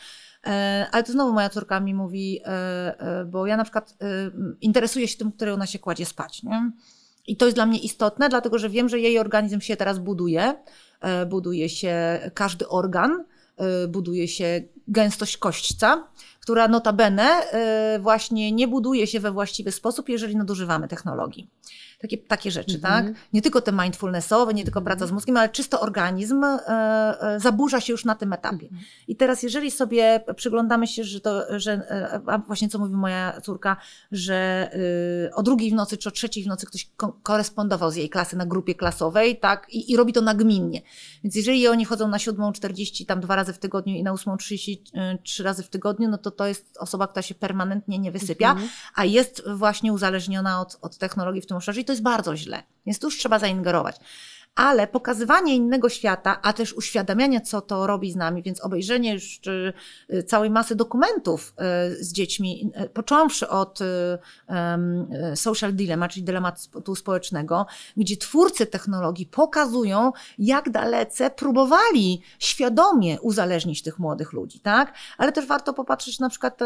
E, ale to znowu moja córka mi mówi, bo ja na przykład interesuję się tym, który ona się kładzie spać. Nie? I to jest dla mnie istotne, dlatego że wiem, że jej organizm się teraz buduje. Buduje się każdy organ, buduje się gęstość kośćca która notabene y, właśnie nie buduje się we właściwy sposób, jeżeli nadużywamy technologii. Takie, takie rzeczy, tak? Mhm. Nie tylko te mindfulnessowe, nie tylko praca z mózgiem, ale czysto organizm e, e, zaburza się już na tym etapie. Mhm. I teraz, jeżeli sobie przyglądamy się, że to, że, a właśnie co mówi moja córka, że y, o drugiej w nocy czy o trzeciej w nocy ktoś ko korespondował z jej klasy na grupie klasowej, tak? I, I, robi to nagminnie. Więc jeżeli oni chodzą na siódmą 40 tam dwa razy w tygodniu i na ósmą 33 razy w tygodniu, no to to jest osoba, która się permanentnie nie wysypia, mhm. a jest właśnie uzależniona od, od technologii w tym obszarze i to jest bardzo źle. Więc tu już trzeba zaingerować ale pokazywanie innego świata, a też uświadamianie, co to robi z nami, więc obejrzenie już y, całej masy dokumentów y, z dziećmi, y, począwszy od social dilemma, czyli dylematu społecznego, gdzie twórcy technologii pokazują, jak dalece próbowali świadomie uzależnić tych młodych ludzi, tak? Ale też warto popatrzeć na przykład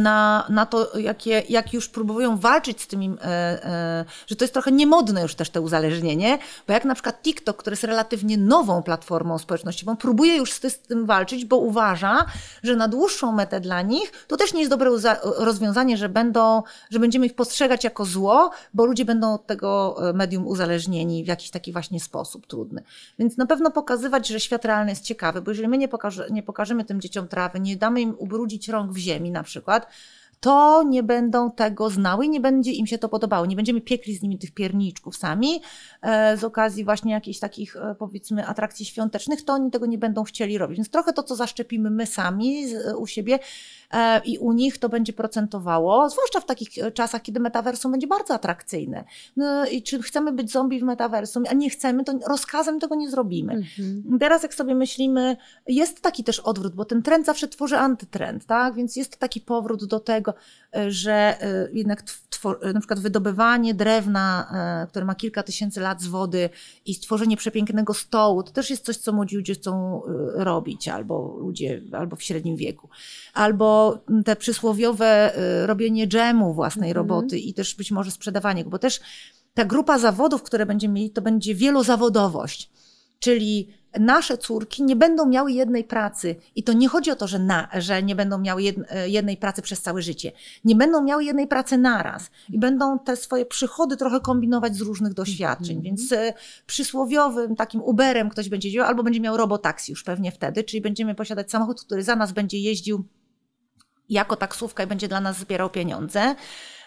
na, na to, jakie, jak już próbują walczyć z tymi, e, e, że to jest trochę niemodne już też te uzależnienie, bo jak na przykład TikTok, który jest relatywnie nową platformą społecznościową, próbuje już z, z tym walczyć, bo uważa, że na dłuższą metę dla nich to też nie jest dobre rozwiązanie, że będą, że będziemy ich postrzegać jako zło, bo ludzie będą od tego medium uzależnieni w jakiś taki właśnie sposób trudny. Więc na pewno pokazywać, że świat realny jest ciekawy, bo jeżeli my nie, pokaże, nie pokażemy tym dzieciom trawy, nie damy im ubrudzić rąk w ziemi na przykład, to nie będą tego znały i nie będzie im się to podobało. Nie będziemy piekli z nimi tych pierniczków sami e, z okazji właśnie jakichś takich e, powiedzmy atrakcji świątecznych, to oni tego nie będą chcieli robić. Więc trochę to, co zaszczepimy my sami u siebie, E, i u nich to będzie procentowało, zwłaszcza w takich e, czasach, kiedy metaversum będzie bardzo atrakcyjne. No i czy chcemy być zombie w metaversum, a nie chcemy, to rozkazem tego nie zrobimy. Mhm. Teraz jak sobie myślimy, jest taki też odwrót, bo ten trend zawsze tworzy antytrend, tak? Więc jest taki powrót do tego, e, że jednak na przykład wydobywanie drewna, które ma kilka tysięcy lat z wody i stworzenie przepięknego stołu, to też jest coś, co młodzi ludzie chcą robić, albo ludzie, albo w średnim wieku. Albo te przysłowiowe y, robienie dżemu własnej mhm. roboty i też być może sprzedawanie go, bo też ta grupa zawodów, które będziemy mieli, to będzie wielozawodowość. Czyli nasze córki nie będą miały jednej pracy. I to nie chodzi o to, że, na, że nie będą miały e, jednej pracy przez całe życie. Nie będą miały jednej pracy naraz. I będą te swoje przychody trochę kombinować z różnych doświadczeń. Mm -hmm. Więc e, przysłowiowym takim Uberem ktoś będzie działał, albo będzie miał robotaksi już pewnie wtedy, czyli będziemy posiadać samochód, który za nas będzie jeździł jako taksówka i będzie dla nas zbierał pieniądze.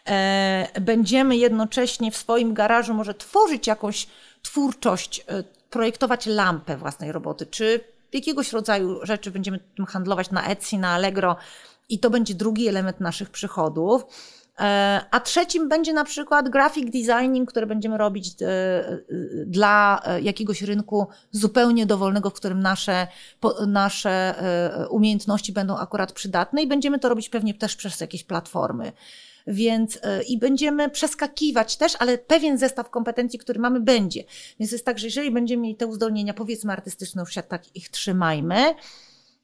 e, będziemy jednocześnie w swoim garażu może tworzyć jakąś twórczość, e, projektować lampę własnej roboty, czy jakiegoś rodzaju rzeczy będziemy tym handlować na Etsy, na Allegro i to będzie drugi element naszych przychodów. E, a trzecim będzie na przykład graphic designing, który będziemy robić e, e, dla jakiegoś rynku zupełnie dowolnego, w którym nasze, nasze umiejętności będą akurat przydatne i będziemy to robić pewnie też przez jakieś platformy. Więc i będziemy przeskakiwać też, ale pewien zestaw kompetencji, który mamy, będzie. Więc jest tak, że jeżeli będziemy mieli te uzdolnienia, powiedzmy artystyczne, już tak ich trzymajmy,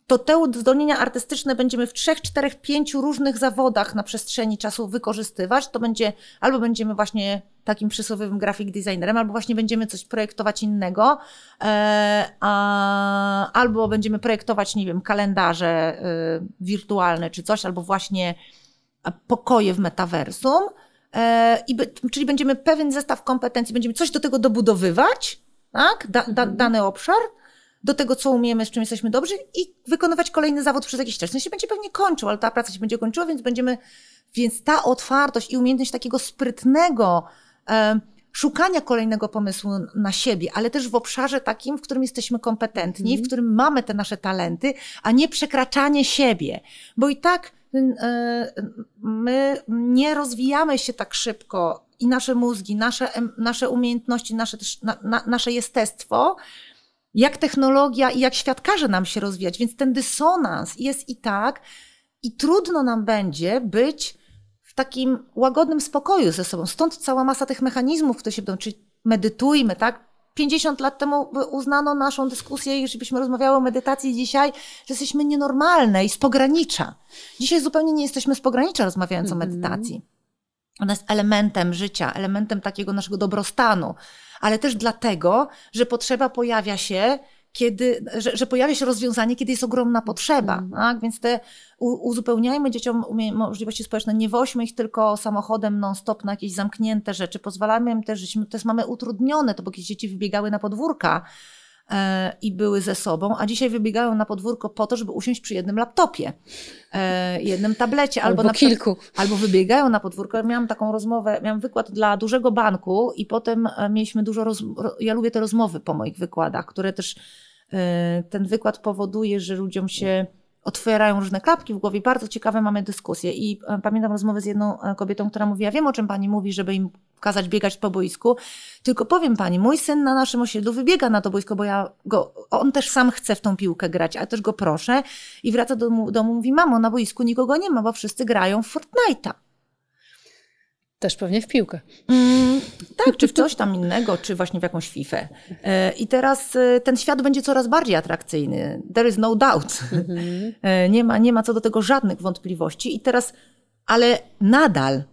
to te uzdolnienia artystyczne będziemy w trzech, czterech, pięciu różnych zawodach na przestrzeni czasu wykorzystywać. To będzie albo będziemy właśnie takim przysłowiowym graphic designerem, albo właśnie będziemy coś projektować innego, e, a, albo będziemy projektować, nie wiem, kalendarze e, wirtualne czy coś, albo właśnie pokoje w metaversum. E, i, czyli będziemy pewien zestaw kompetencji, będziemy coś do tego dobudowywać, tak? Da, da, mhm. dany obszar, do tego, co umiemy, z czym jesteśmy dobrzy i wykonywać kolejny zawód przez jakiś czas. No się będzie pewnie kończył, ale ta praca się będzie kończyła, więc będziemy, więc ta otwartość i umiejętność takiego sprytnego e, szukania kolejnego pomysłu na siebie, ale też w obszarze takim, w którym jesteśmy kompetentni, mm. w którym mamy te nasze talenty, a nie przekraczanie siebie. Bo i tak my nie rozwijamy się tak szybko i nasze mózgi, nasze, nasze umiejętności, nasze, na, na, nasze jestestwo, jak technologia i jak świat każe nam się rozwijać, więc ten dysonans jest i tak, i trudno nam będzie być w takim łagodnym spokoju ze sobą. Stąd cała masa tych mechanizmów, które się będą, czyli medytujmy, tak? 50 lat temu uznano naszą dyskusję, jeżeli byśmy rozmawiały o medytacji dzisiaj, że jesteśmy nienormalne i z pogranicza. Dzisiaj zupełnie nie jesteśmy z pogranicza rozmawiając mm -hmm. o mhm. medytacji. Ona jest elementem życia, elementem takiego naszego dobrostanu ale też dlatego, że potrzeba pojawia się, kiedy, że, że, pojawia się rozwiązanie, kiedy jest ogromna potrzeba. Mm. Tak? Więc te uzupełniajmy dzieciom możliwości społeczne, nie woźmy ich tylko samochodem non-stop na jakieś zamknięte rzeczy, pozwalamy im też, że też mamy utrudnione, to bo kiedyś dzieci wybiegały na podwórka, i były ze sobą, a dzisiaj wybiegają na podwórko po to, żeby usiąść przy jednym laptopie, e, jednym tablecie albo, albo na kilku. Albo wybiegają na podwórko. Ja miałam taką rozmowę, miałam wykład dla dużego banku i potem e, mieliśmy dużo, roz... ja lubię te rozmowy po moich wykładach, które też ten wykład powoduje, że ludziom się otwierają różne klapki w głowie. Bardzo ciekawe mamy dyskusje. I e, pamiętam rozmowę z jedną e, kobietą, która mówi, ja wiem o czym pani mówi, żeby im kazać biegać po boisku, tylko powiem pani, mój syn na naszym osiedlu wybiega na to boisko, bo ja go, on też sam chce w tą piłkę grać, ale też go proszę i wraca do domu, domu mówi, mamo, na boisku nikogo nie ma, bo wszyscy grają w Fortnite'a. Też pewnie w piłkę. Mm, tak, czy w coś tam innego, czy właśnie w jakąś FIFA. E, I teraz e, ten świat będzie coraz bardziej atrakcyjny. There is no doubt. Mm-hmm. Nie, ma, nie ma co do tego żadnych wątpliwości. I teraz, ale nadal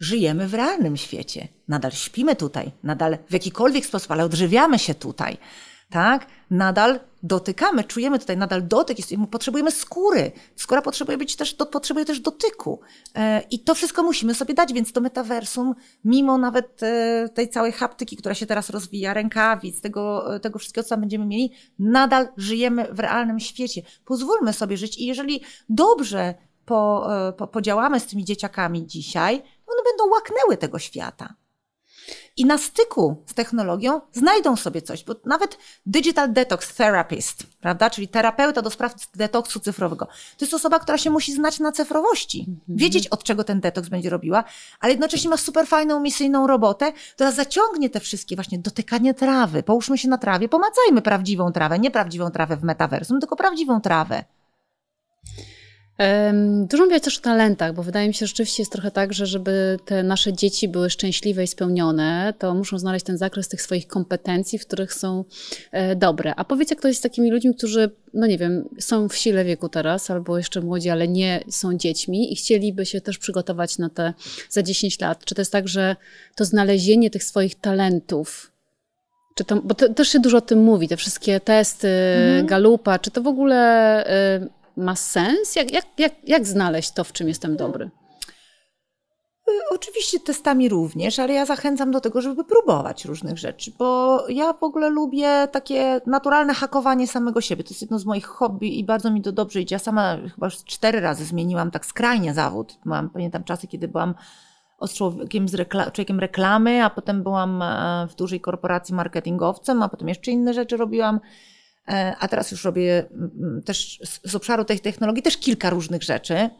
żyjemy w realnym świecie. Nadal śpimy tutaj, nadal w jakikolwiek sposób, ale odżywiamy się tutaj tak? Nadal dotykamy, czujemy tutaj nadal dotyk, jest, potrzebujemy skóry. Skóra potrzebuje być też, do, potrzebuje też dotyku. E, I to wszystko musimy sobie dać, więc to metaversum, mimo nawet e, tej całej haptyki, która się teraz rozwija, rękawic, tego, e, tego wszystkiego, co będziemy mieli, nadal żyjemy w realnym świecie. Pozwólmy sobie żyć i jeżeli dobrze po, e, po, podziałamy z tymi dzieciakami dzisiaj, one będą łaknęły tego świata. I na styku z technologią znajdą sobie coś, bo nawet Digital Detox Therapist, prawda, czyli terapeuta do spraw detoksu cyfrowego, to jest osoba, która się musi znać na cyfrowości, mhm. wiedzieć od czego ten detoks będzie robiła, ale jednocześnie ma super fajną misyjną robotę, która zaciągnie te wszystkie właśnie dotykanie trawy, połóżmy się na trawie, pomacajmy prawdziwą trawę, nie prawdziwą trawę w metaversum, tylko prawdziwą trawę. Dużo mówię też o talentach, bo wydaje mi się, że rzeczywiście jest trochę tak, że żeby te nasze dzieci były szczęśliwe i spełnione, to muszą znaleźć ten zakres tych swoich kompetencji, w których są e, dobre. A powiedz, jak to jest z takimi ludźmi, którzy, no nie wiem, są w sile wieku teraz, albo jeszcze młodzi, ale nie są dziećmi i chcieliby się też przygotować na te za 10 lat. Czy to jest tak, że to znalezienie tych swoich talentów, czy to, bo to, też się dużo o tym mówi, te wszystkie testy, mhm. galupa, czy to w ogóle y, ma sens? Jak, jak, jak, jak znaleźć to, w czym jestem dobry? Y, oczywiście testami również, ale ja zachęcam do tego, żeby próbować różnych rzeczy, bo ja w ogóle lubię takie naturalne hakowanie samego siebie. To jest jedno z moich hobby i bardzo mi to dobrze idzie. Ja sama chyba już cztery razy zmieniłam tak skrajnie zawód. Mam, pamiętam czasy, kiedy byłam człowiekiem, z rekla człowiekiem reklamy, a potem byłam w dużej korporacji marketingowcem, a potem jeszcze inne rzeczy robiłam. A teraz już robię też z obszaru tej technologii też kilka różnych rzeczy.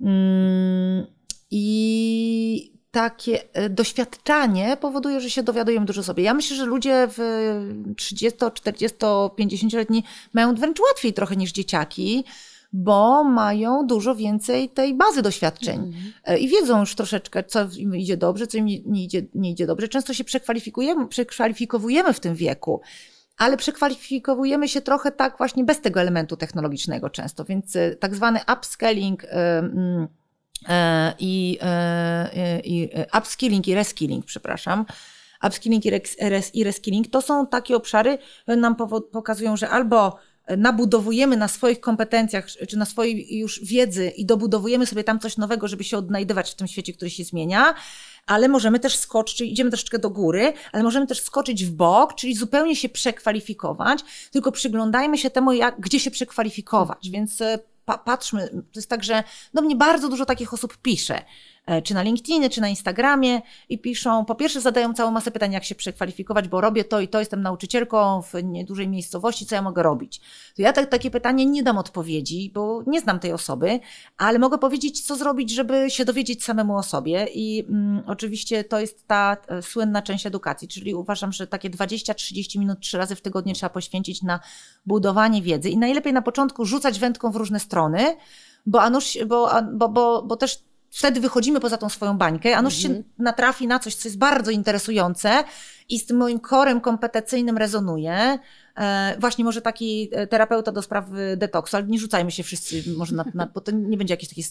Mm, I takie e, doświadczanie powoduje, że się dowiadujemy dużo sobie. Ja myślę, że ludzie w 30, 40, 50-letni mają wręcz łatwiej trochę niż dzieciaki, bo mają dużo więcej tej bazy doświadczeń mm. i wiedzą już troszeczkę, co im idzie dobrze, co im nie idzie, nie idzie dobrze. Często się przekwalifikujemy, przekwalifikowujemy w tym wieku ale przekwalifikowujemy się trochę tak właśnie bez tego elementu technologicznego często, więc e, tak zwany upscaling mm, e, i, e, i upskilling i reskilling, przepraszam, upskilling i reskilling to są takie obszary, nam pokazują, że albo nabudowujemy na swoich kompetencjach, czy na swojej już wiedzy i dobudowujemy sobie tam coś nowego, żeby się odnajdywać w tym świecie, który się zmienia, ale możemy też skoczyć, idziemy troszeczkę do góry, ale możemy też skoczyć w bok, czyli zupełnie się przekwalifikować, tylko przyglądajmy się temu, jak, gdzie się przekwalifikować. Więc e, pa, patrzmy, to jest tak, że do mnie bardzo dużo takich osób pisze. E, czy na LinkedInie, czy na Instagramie i piszą, po pierwsze zadają całą masę pytań, jak się przekwalifikować, bo robię to i to, jestem nauczycielką w niedużej miejscowości, co ja mogę robić? To ja tak, takie pytanie nie dam odpowiedzi, bo nie znam tej osoby, ale mogę powiedzieć, co zrobić, żeby się dowiedzieć samemu o sobie i mm, oczywiście to jest ta e, słynna część edukacji, czyli uważam, że takie 20-30 minut trzy razy w tygodniu trzeba poświęcić na budowanie wiedzy i najlepiej na początku rzucać wędką w różne strony, bo, anusz, bo, bo, bo, bo też wtedy wychodzimy poza tą swoją bańkę, a nuż mhm. się natrafi na coś, co jest bardzo interesujące i z tym moim korem kompetencyjnym rezonuje. E, właśnie może taki e, terapeuta do spraw e, detoksu, ale nie rzucajmy się wszyscy, może na, na, bo to nie będzie jakieś takie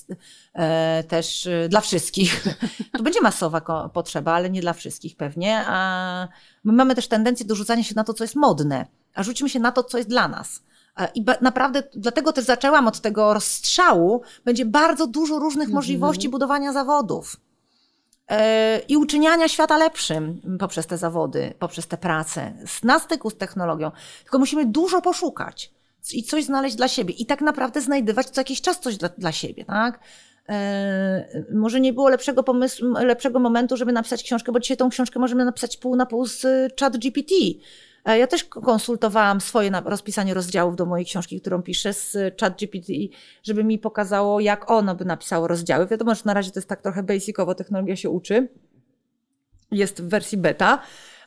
e, też e, dla wszystkich. *laughs* To będzie masowa potrzeba, ale nie dla wszystkich pewnie. A my mamy też tendencję do rzucania się na to, co jest modne, a rzućmy się na to, co jest dla nas. E, I naprawdę dlatego też zaczęłam od tego rozstrzału. Będzie bardzo dużo różnych mhm. możliwości budowania zawodów e, i uczyniania świata lepszym poprzez te zawody, poprzez te prace, na styku z technologią. Tylko musimy dużo poszukać i coś znaleźć dla siebie i tak naprawdę znajdywać co jakiś czas coś dla, dla siebie, tak? E, może nie było lepszego pomysłu, lepszego momentu, żeby napisać książkę, bo dzisiaj tą książkę możemy napisać pół na pół z chat GPT ja też konsultowałam swoje rozpisanie rozdziałów do mojej książki, którą piszę z ChatGPT, żeby mi pokazało, jak ono by napisało rozdziały. Wiadomo, że na razie to jest tak trochę basicowo, technologia się uczy. Jest w wersji beta.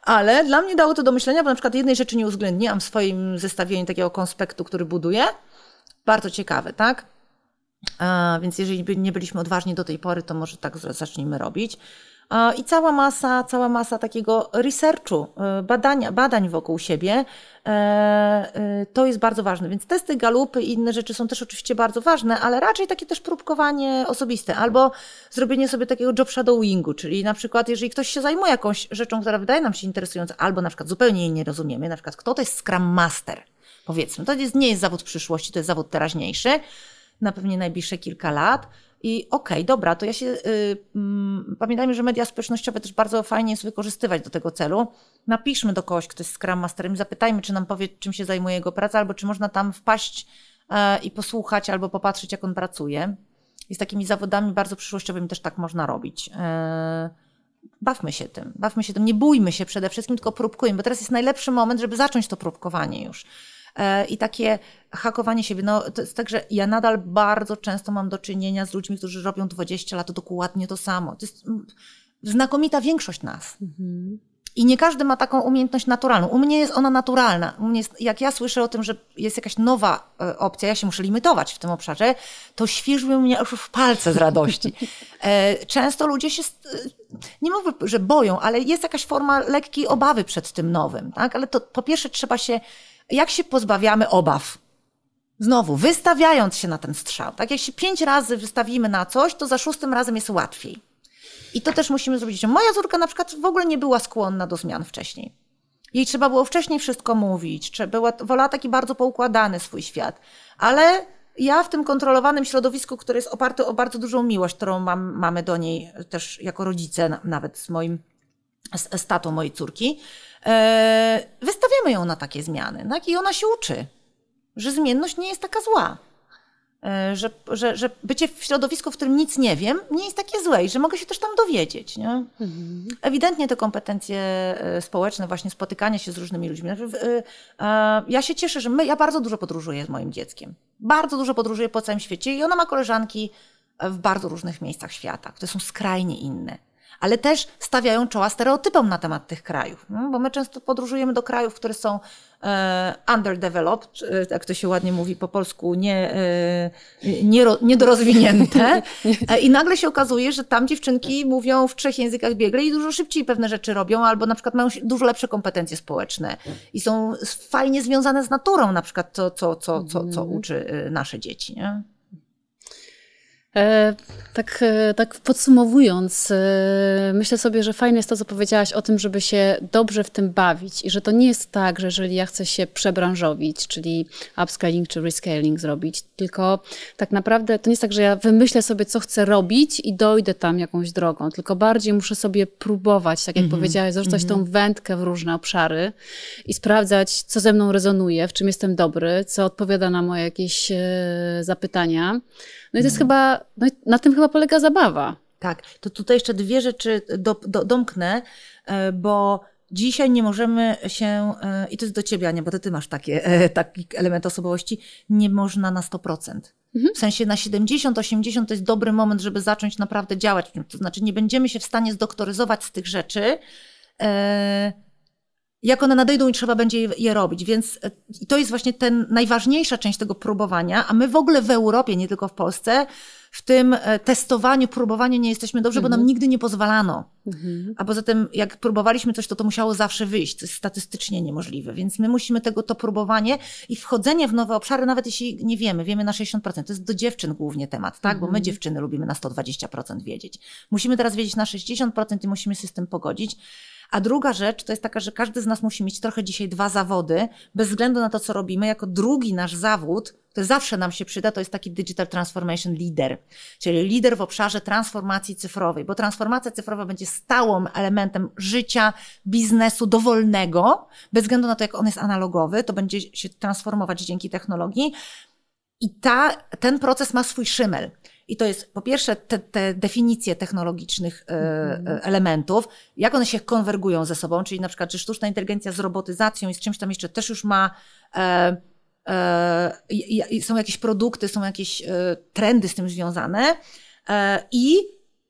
Ale dla mnie dało to do myślenia, bo na przykład jednej rzeczy nie uwzględniłam w swoim zestawieniu takiego konspektu, który buduję. Bardzo ciekawe, tak? A, więc jeżeli nie byliśmy odważni do tej pory, to może tak zacznijmy robić. I cała masa, cała masa takiego researchu, e, badania, badań wokół siebie, e, e, to jest bardzo ważne. Więc testy, galupy i inne rzeczy są też oczywiście bardzo ważne, ale raczej takie też próbkowanie osobiste albo zrobienie sobie takiego job shadowingu, czyli na przykład jeżeli ktoś się zajmuje jakąś rzeczą, która wydaje nam się interesująca, albo na przykład zupełnie jej nie rozumiemy, na przykład kto to jest Scrum Master, powiedzmy, to jest, nie jest zawód przyszłości, to jest zawód teraźniejszy, na pewnie najbliższe kilka lat, i okej, okay, dobra, to ja się. Yy, pamiętajmy, że media społecznościowe też bardzo fajnie jest wykorzystywać do tego celu. Napiszmy do kogoś, kto jest Scrum Masterem, zapytajmy, czy nam powie, czym się zajmuje jego praca, albo czy można tam wpaść yy, i posłuchać, albo popatrzeć, jak on pracuje. I z takimi zawodami bardzo przyszłościowymi też tak można robić. Yy, bawmy się tym, bawmy się tym, nie bójmy się przede wszystkim, tylko próbkujmy, bo teraz jest najlepszy moment, żeby zacząć to próbkowanie już. E, i takie hakowanie siebie. No, to jest tak, że ja nadal bardzo często mam do czynienia z ludźmi, którzy robią 20 lat dokładnie to samo. To jest mm, znakomita większość nas. Mhm. I nie każdy ma taką umiejętność naturalną. U mnie jest ona naturalna. U mnie jest, jak ja słyszę o tym, że jest jakaś nowa e, opcja, ja się muszę limitować w tym obszarze, to świeżły mnie już w palce z radości. E, często ludzie się, nie mówię, że boją, ale jest jakaś forma lekkiej obawy przed tym nowym. Tak? Ale to po pierwsze trzeba się jak się pozbawiamy obaw? Znowu, wystawiając się na ten strzał. Tak jak się pięć razy wystawimy na coś, to za szóstym razem jest łatwiej. I to też musimy zrobić. Moja córka na przykład w ogóle nie była skłonna do zmian wcześniej. Jej trzeba było wcześniej wszystko mówić, była, wolała taki bardzo poukładany swój świat. Ale ja w tym kontrolowanym środowisku, które jest oparte o bardzo dużą miłość, którą mam, mamy do niej też jako rodzice, nawet z moim z, z tatą mojej córki, wystawiamy ją na takie zmiany. Tak? I ona się uczy, że zmienność nie jest taka zła. E, że, że, że bycie w środowisku, w którym nic nie wiem, nie jest takie złe i że mogę się też tam dowiedzieć. Nie? Mhm. Ewidentnie te kompetencje e, społeczne, właśnie spotykanie się z różnymi ludźmi. E, ja się cieszę, że my, ja bardzo dużo podróżuję z moim dzieckiem. Bardzo dużo podróżuję po całym świecie i ona ma koleżanki w bardzo różnych miejscach świata, które są skrajnie inne ale też stawiają czoła stereotypom na temat tych krajów. No, bo my często podróżujemy do krajów, które są e, underdeveloped, e, jak to się ładnie mówi po polsku, nie, e, nie, niedorozwinięte. *laughs* I nagle się okazuje, że tam dziewczynki mówią w trzech językach biegle i dużo szybciej pewne rzeczy robią, albo na przykład mają dużo lepsze kompetencje społeczne i są fajnie związane z naturą, na przykład to, co, co, co, co mhm. uczy nasze dzieci. Nie? E, tak, e, tak podsumowując, e, myślę sobie, że fajne jest to, co powiedziałaś o tym, żeby się dobrze w tym bawić i że to nie jest tak, że jeżeli ja chcę się przebranżowić, czyli upscaling czy rescaling zrobić, tylko tak naprawdę to nie jest tak, że ja wymyślę sobie, co chcę robić i dojdę tam jakąś drogą, tylko bardziej muszę sobie próbować, tak jak mm -hmm. powiedziałaś, zarzucać mm -hmm. tą wędkę w różne obszary i sprawdzać, co ze mną rezonuje, w czym jestem dobry, co odpowiada na moje jakieś zapytania. No i to jest no. chyba, no na tym chyba polega zabawa. Tak, to tutaj jeszcze dwie rzeczy do, do, domknę, e, bo dzisiaj nie możemy się, e, i to jest do ciebie, Ania, bo ty, ty masz takie, e, taki element osobowości, nie można na 100%. Mhm. W sensie na 70-80 to jest dobry moment, żeby zacząć naprawdę działać. To znaczy nie będziemy się w stanie zdoktoryzować z tych rzeczy, jak one nadejdą i trzeba będzie je robić. Więc e, to jest właśnie ten najważniejsza część tego próbowania, a my w ogóle w Europie, nie tylko w Polsce, w tym e, testowaniu, próbowaniu nie jesteśmy dobrze, mhm. bo nam mhm. nigdy nie pozwalano. Mhm. A poza tym, jak próbowaliśmy coś, to to musiało zawsze wyjść, co jest statystycznie niemożliwe. Więc my musimy tego, to próbowanie i wchodzenie w nowe obszary, nawet jeśli nie wiemy, wiemy na 60%. To jest do dziewczyn głównie temat, tak? Mhm. Bo my mhm. dziewczyny lubimy na 120% wiedzieć. Musimy teraz wiedzieć na 60% i musimy się z tym pogodzić. A druga rzecz to jest taka, że każdy z nas musi mieć trochę dzisiaj dwa zawody, bez względu na to, co robimy. Jako drugi nasz zawód, to zawsze nam się przyda, to jest taki Digital Transformation Leader, czyli lider w obszarze transformacji cyfrowej, bo transformacja cyfrowa będzie stałym elementem życia, biznesu dowolnego, bez względu na to, jak on jest analogowy, to będzie się transformować dzięki technologii. I ta, ten proces ma swój szymel. I to jest po pierwsze te, te definicje technologicznych mm. elementów, jak one się konwergują ze sobą, czyli na przykład, czy sztuczna inteligencja z robotyzacją i z czymś tam jeszcze też już ma. E, e, są jakieś produkty, są jakieś e, trendy z tym związane e, i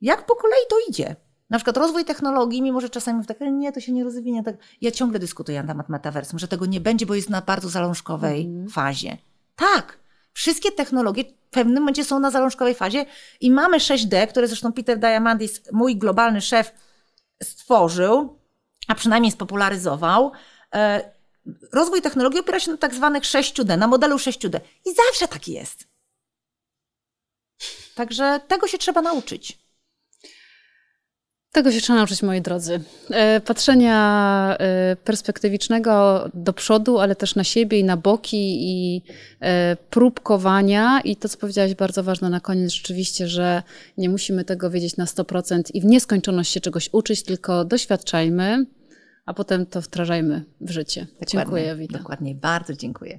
jak po kolei to idzie. Na przykład rozwój technologii, mimo że czasami tak, nie, to się nie rozwinie. Tak. Ja ciągle dyskutuję na temat metaversum, że tego nie będzie, bo jest na bardzo zalążkowej mm. fazie. Tak, wszystkie technologie w pewnym momencie są na zalążkowej fazie i mamy 6D, które zresztą Peter Diamandis, mój globalny szef, stworzył, a przynajmniej spopularyzował. E, rozwój technologii opiera się na tak zwanych 6D, na modelu 6D. I zawsze tak jest. Także tego się trzeba nauczyć. Tego się trzeba nauczyć, moi drodzy. E, patrzenia e, perspektywicznego do przodu, ale też na siebie i na boki i e, próbkowania. I to, co powiedziałaś bardzo ważne na koniec, rzeczywiście, że nie musimy tego wiedzieć na 100% i w nieskończoność się czegoś uczyć, tylko doświadczajmy, a potem to wdrażajmy w życie. Dokładnie, dziękuję, Wita. Dokładnie, bardzo dziękuję.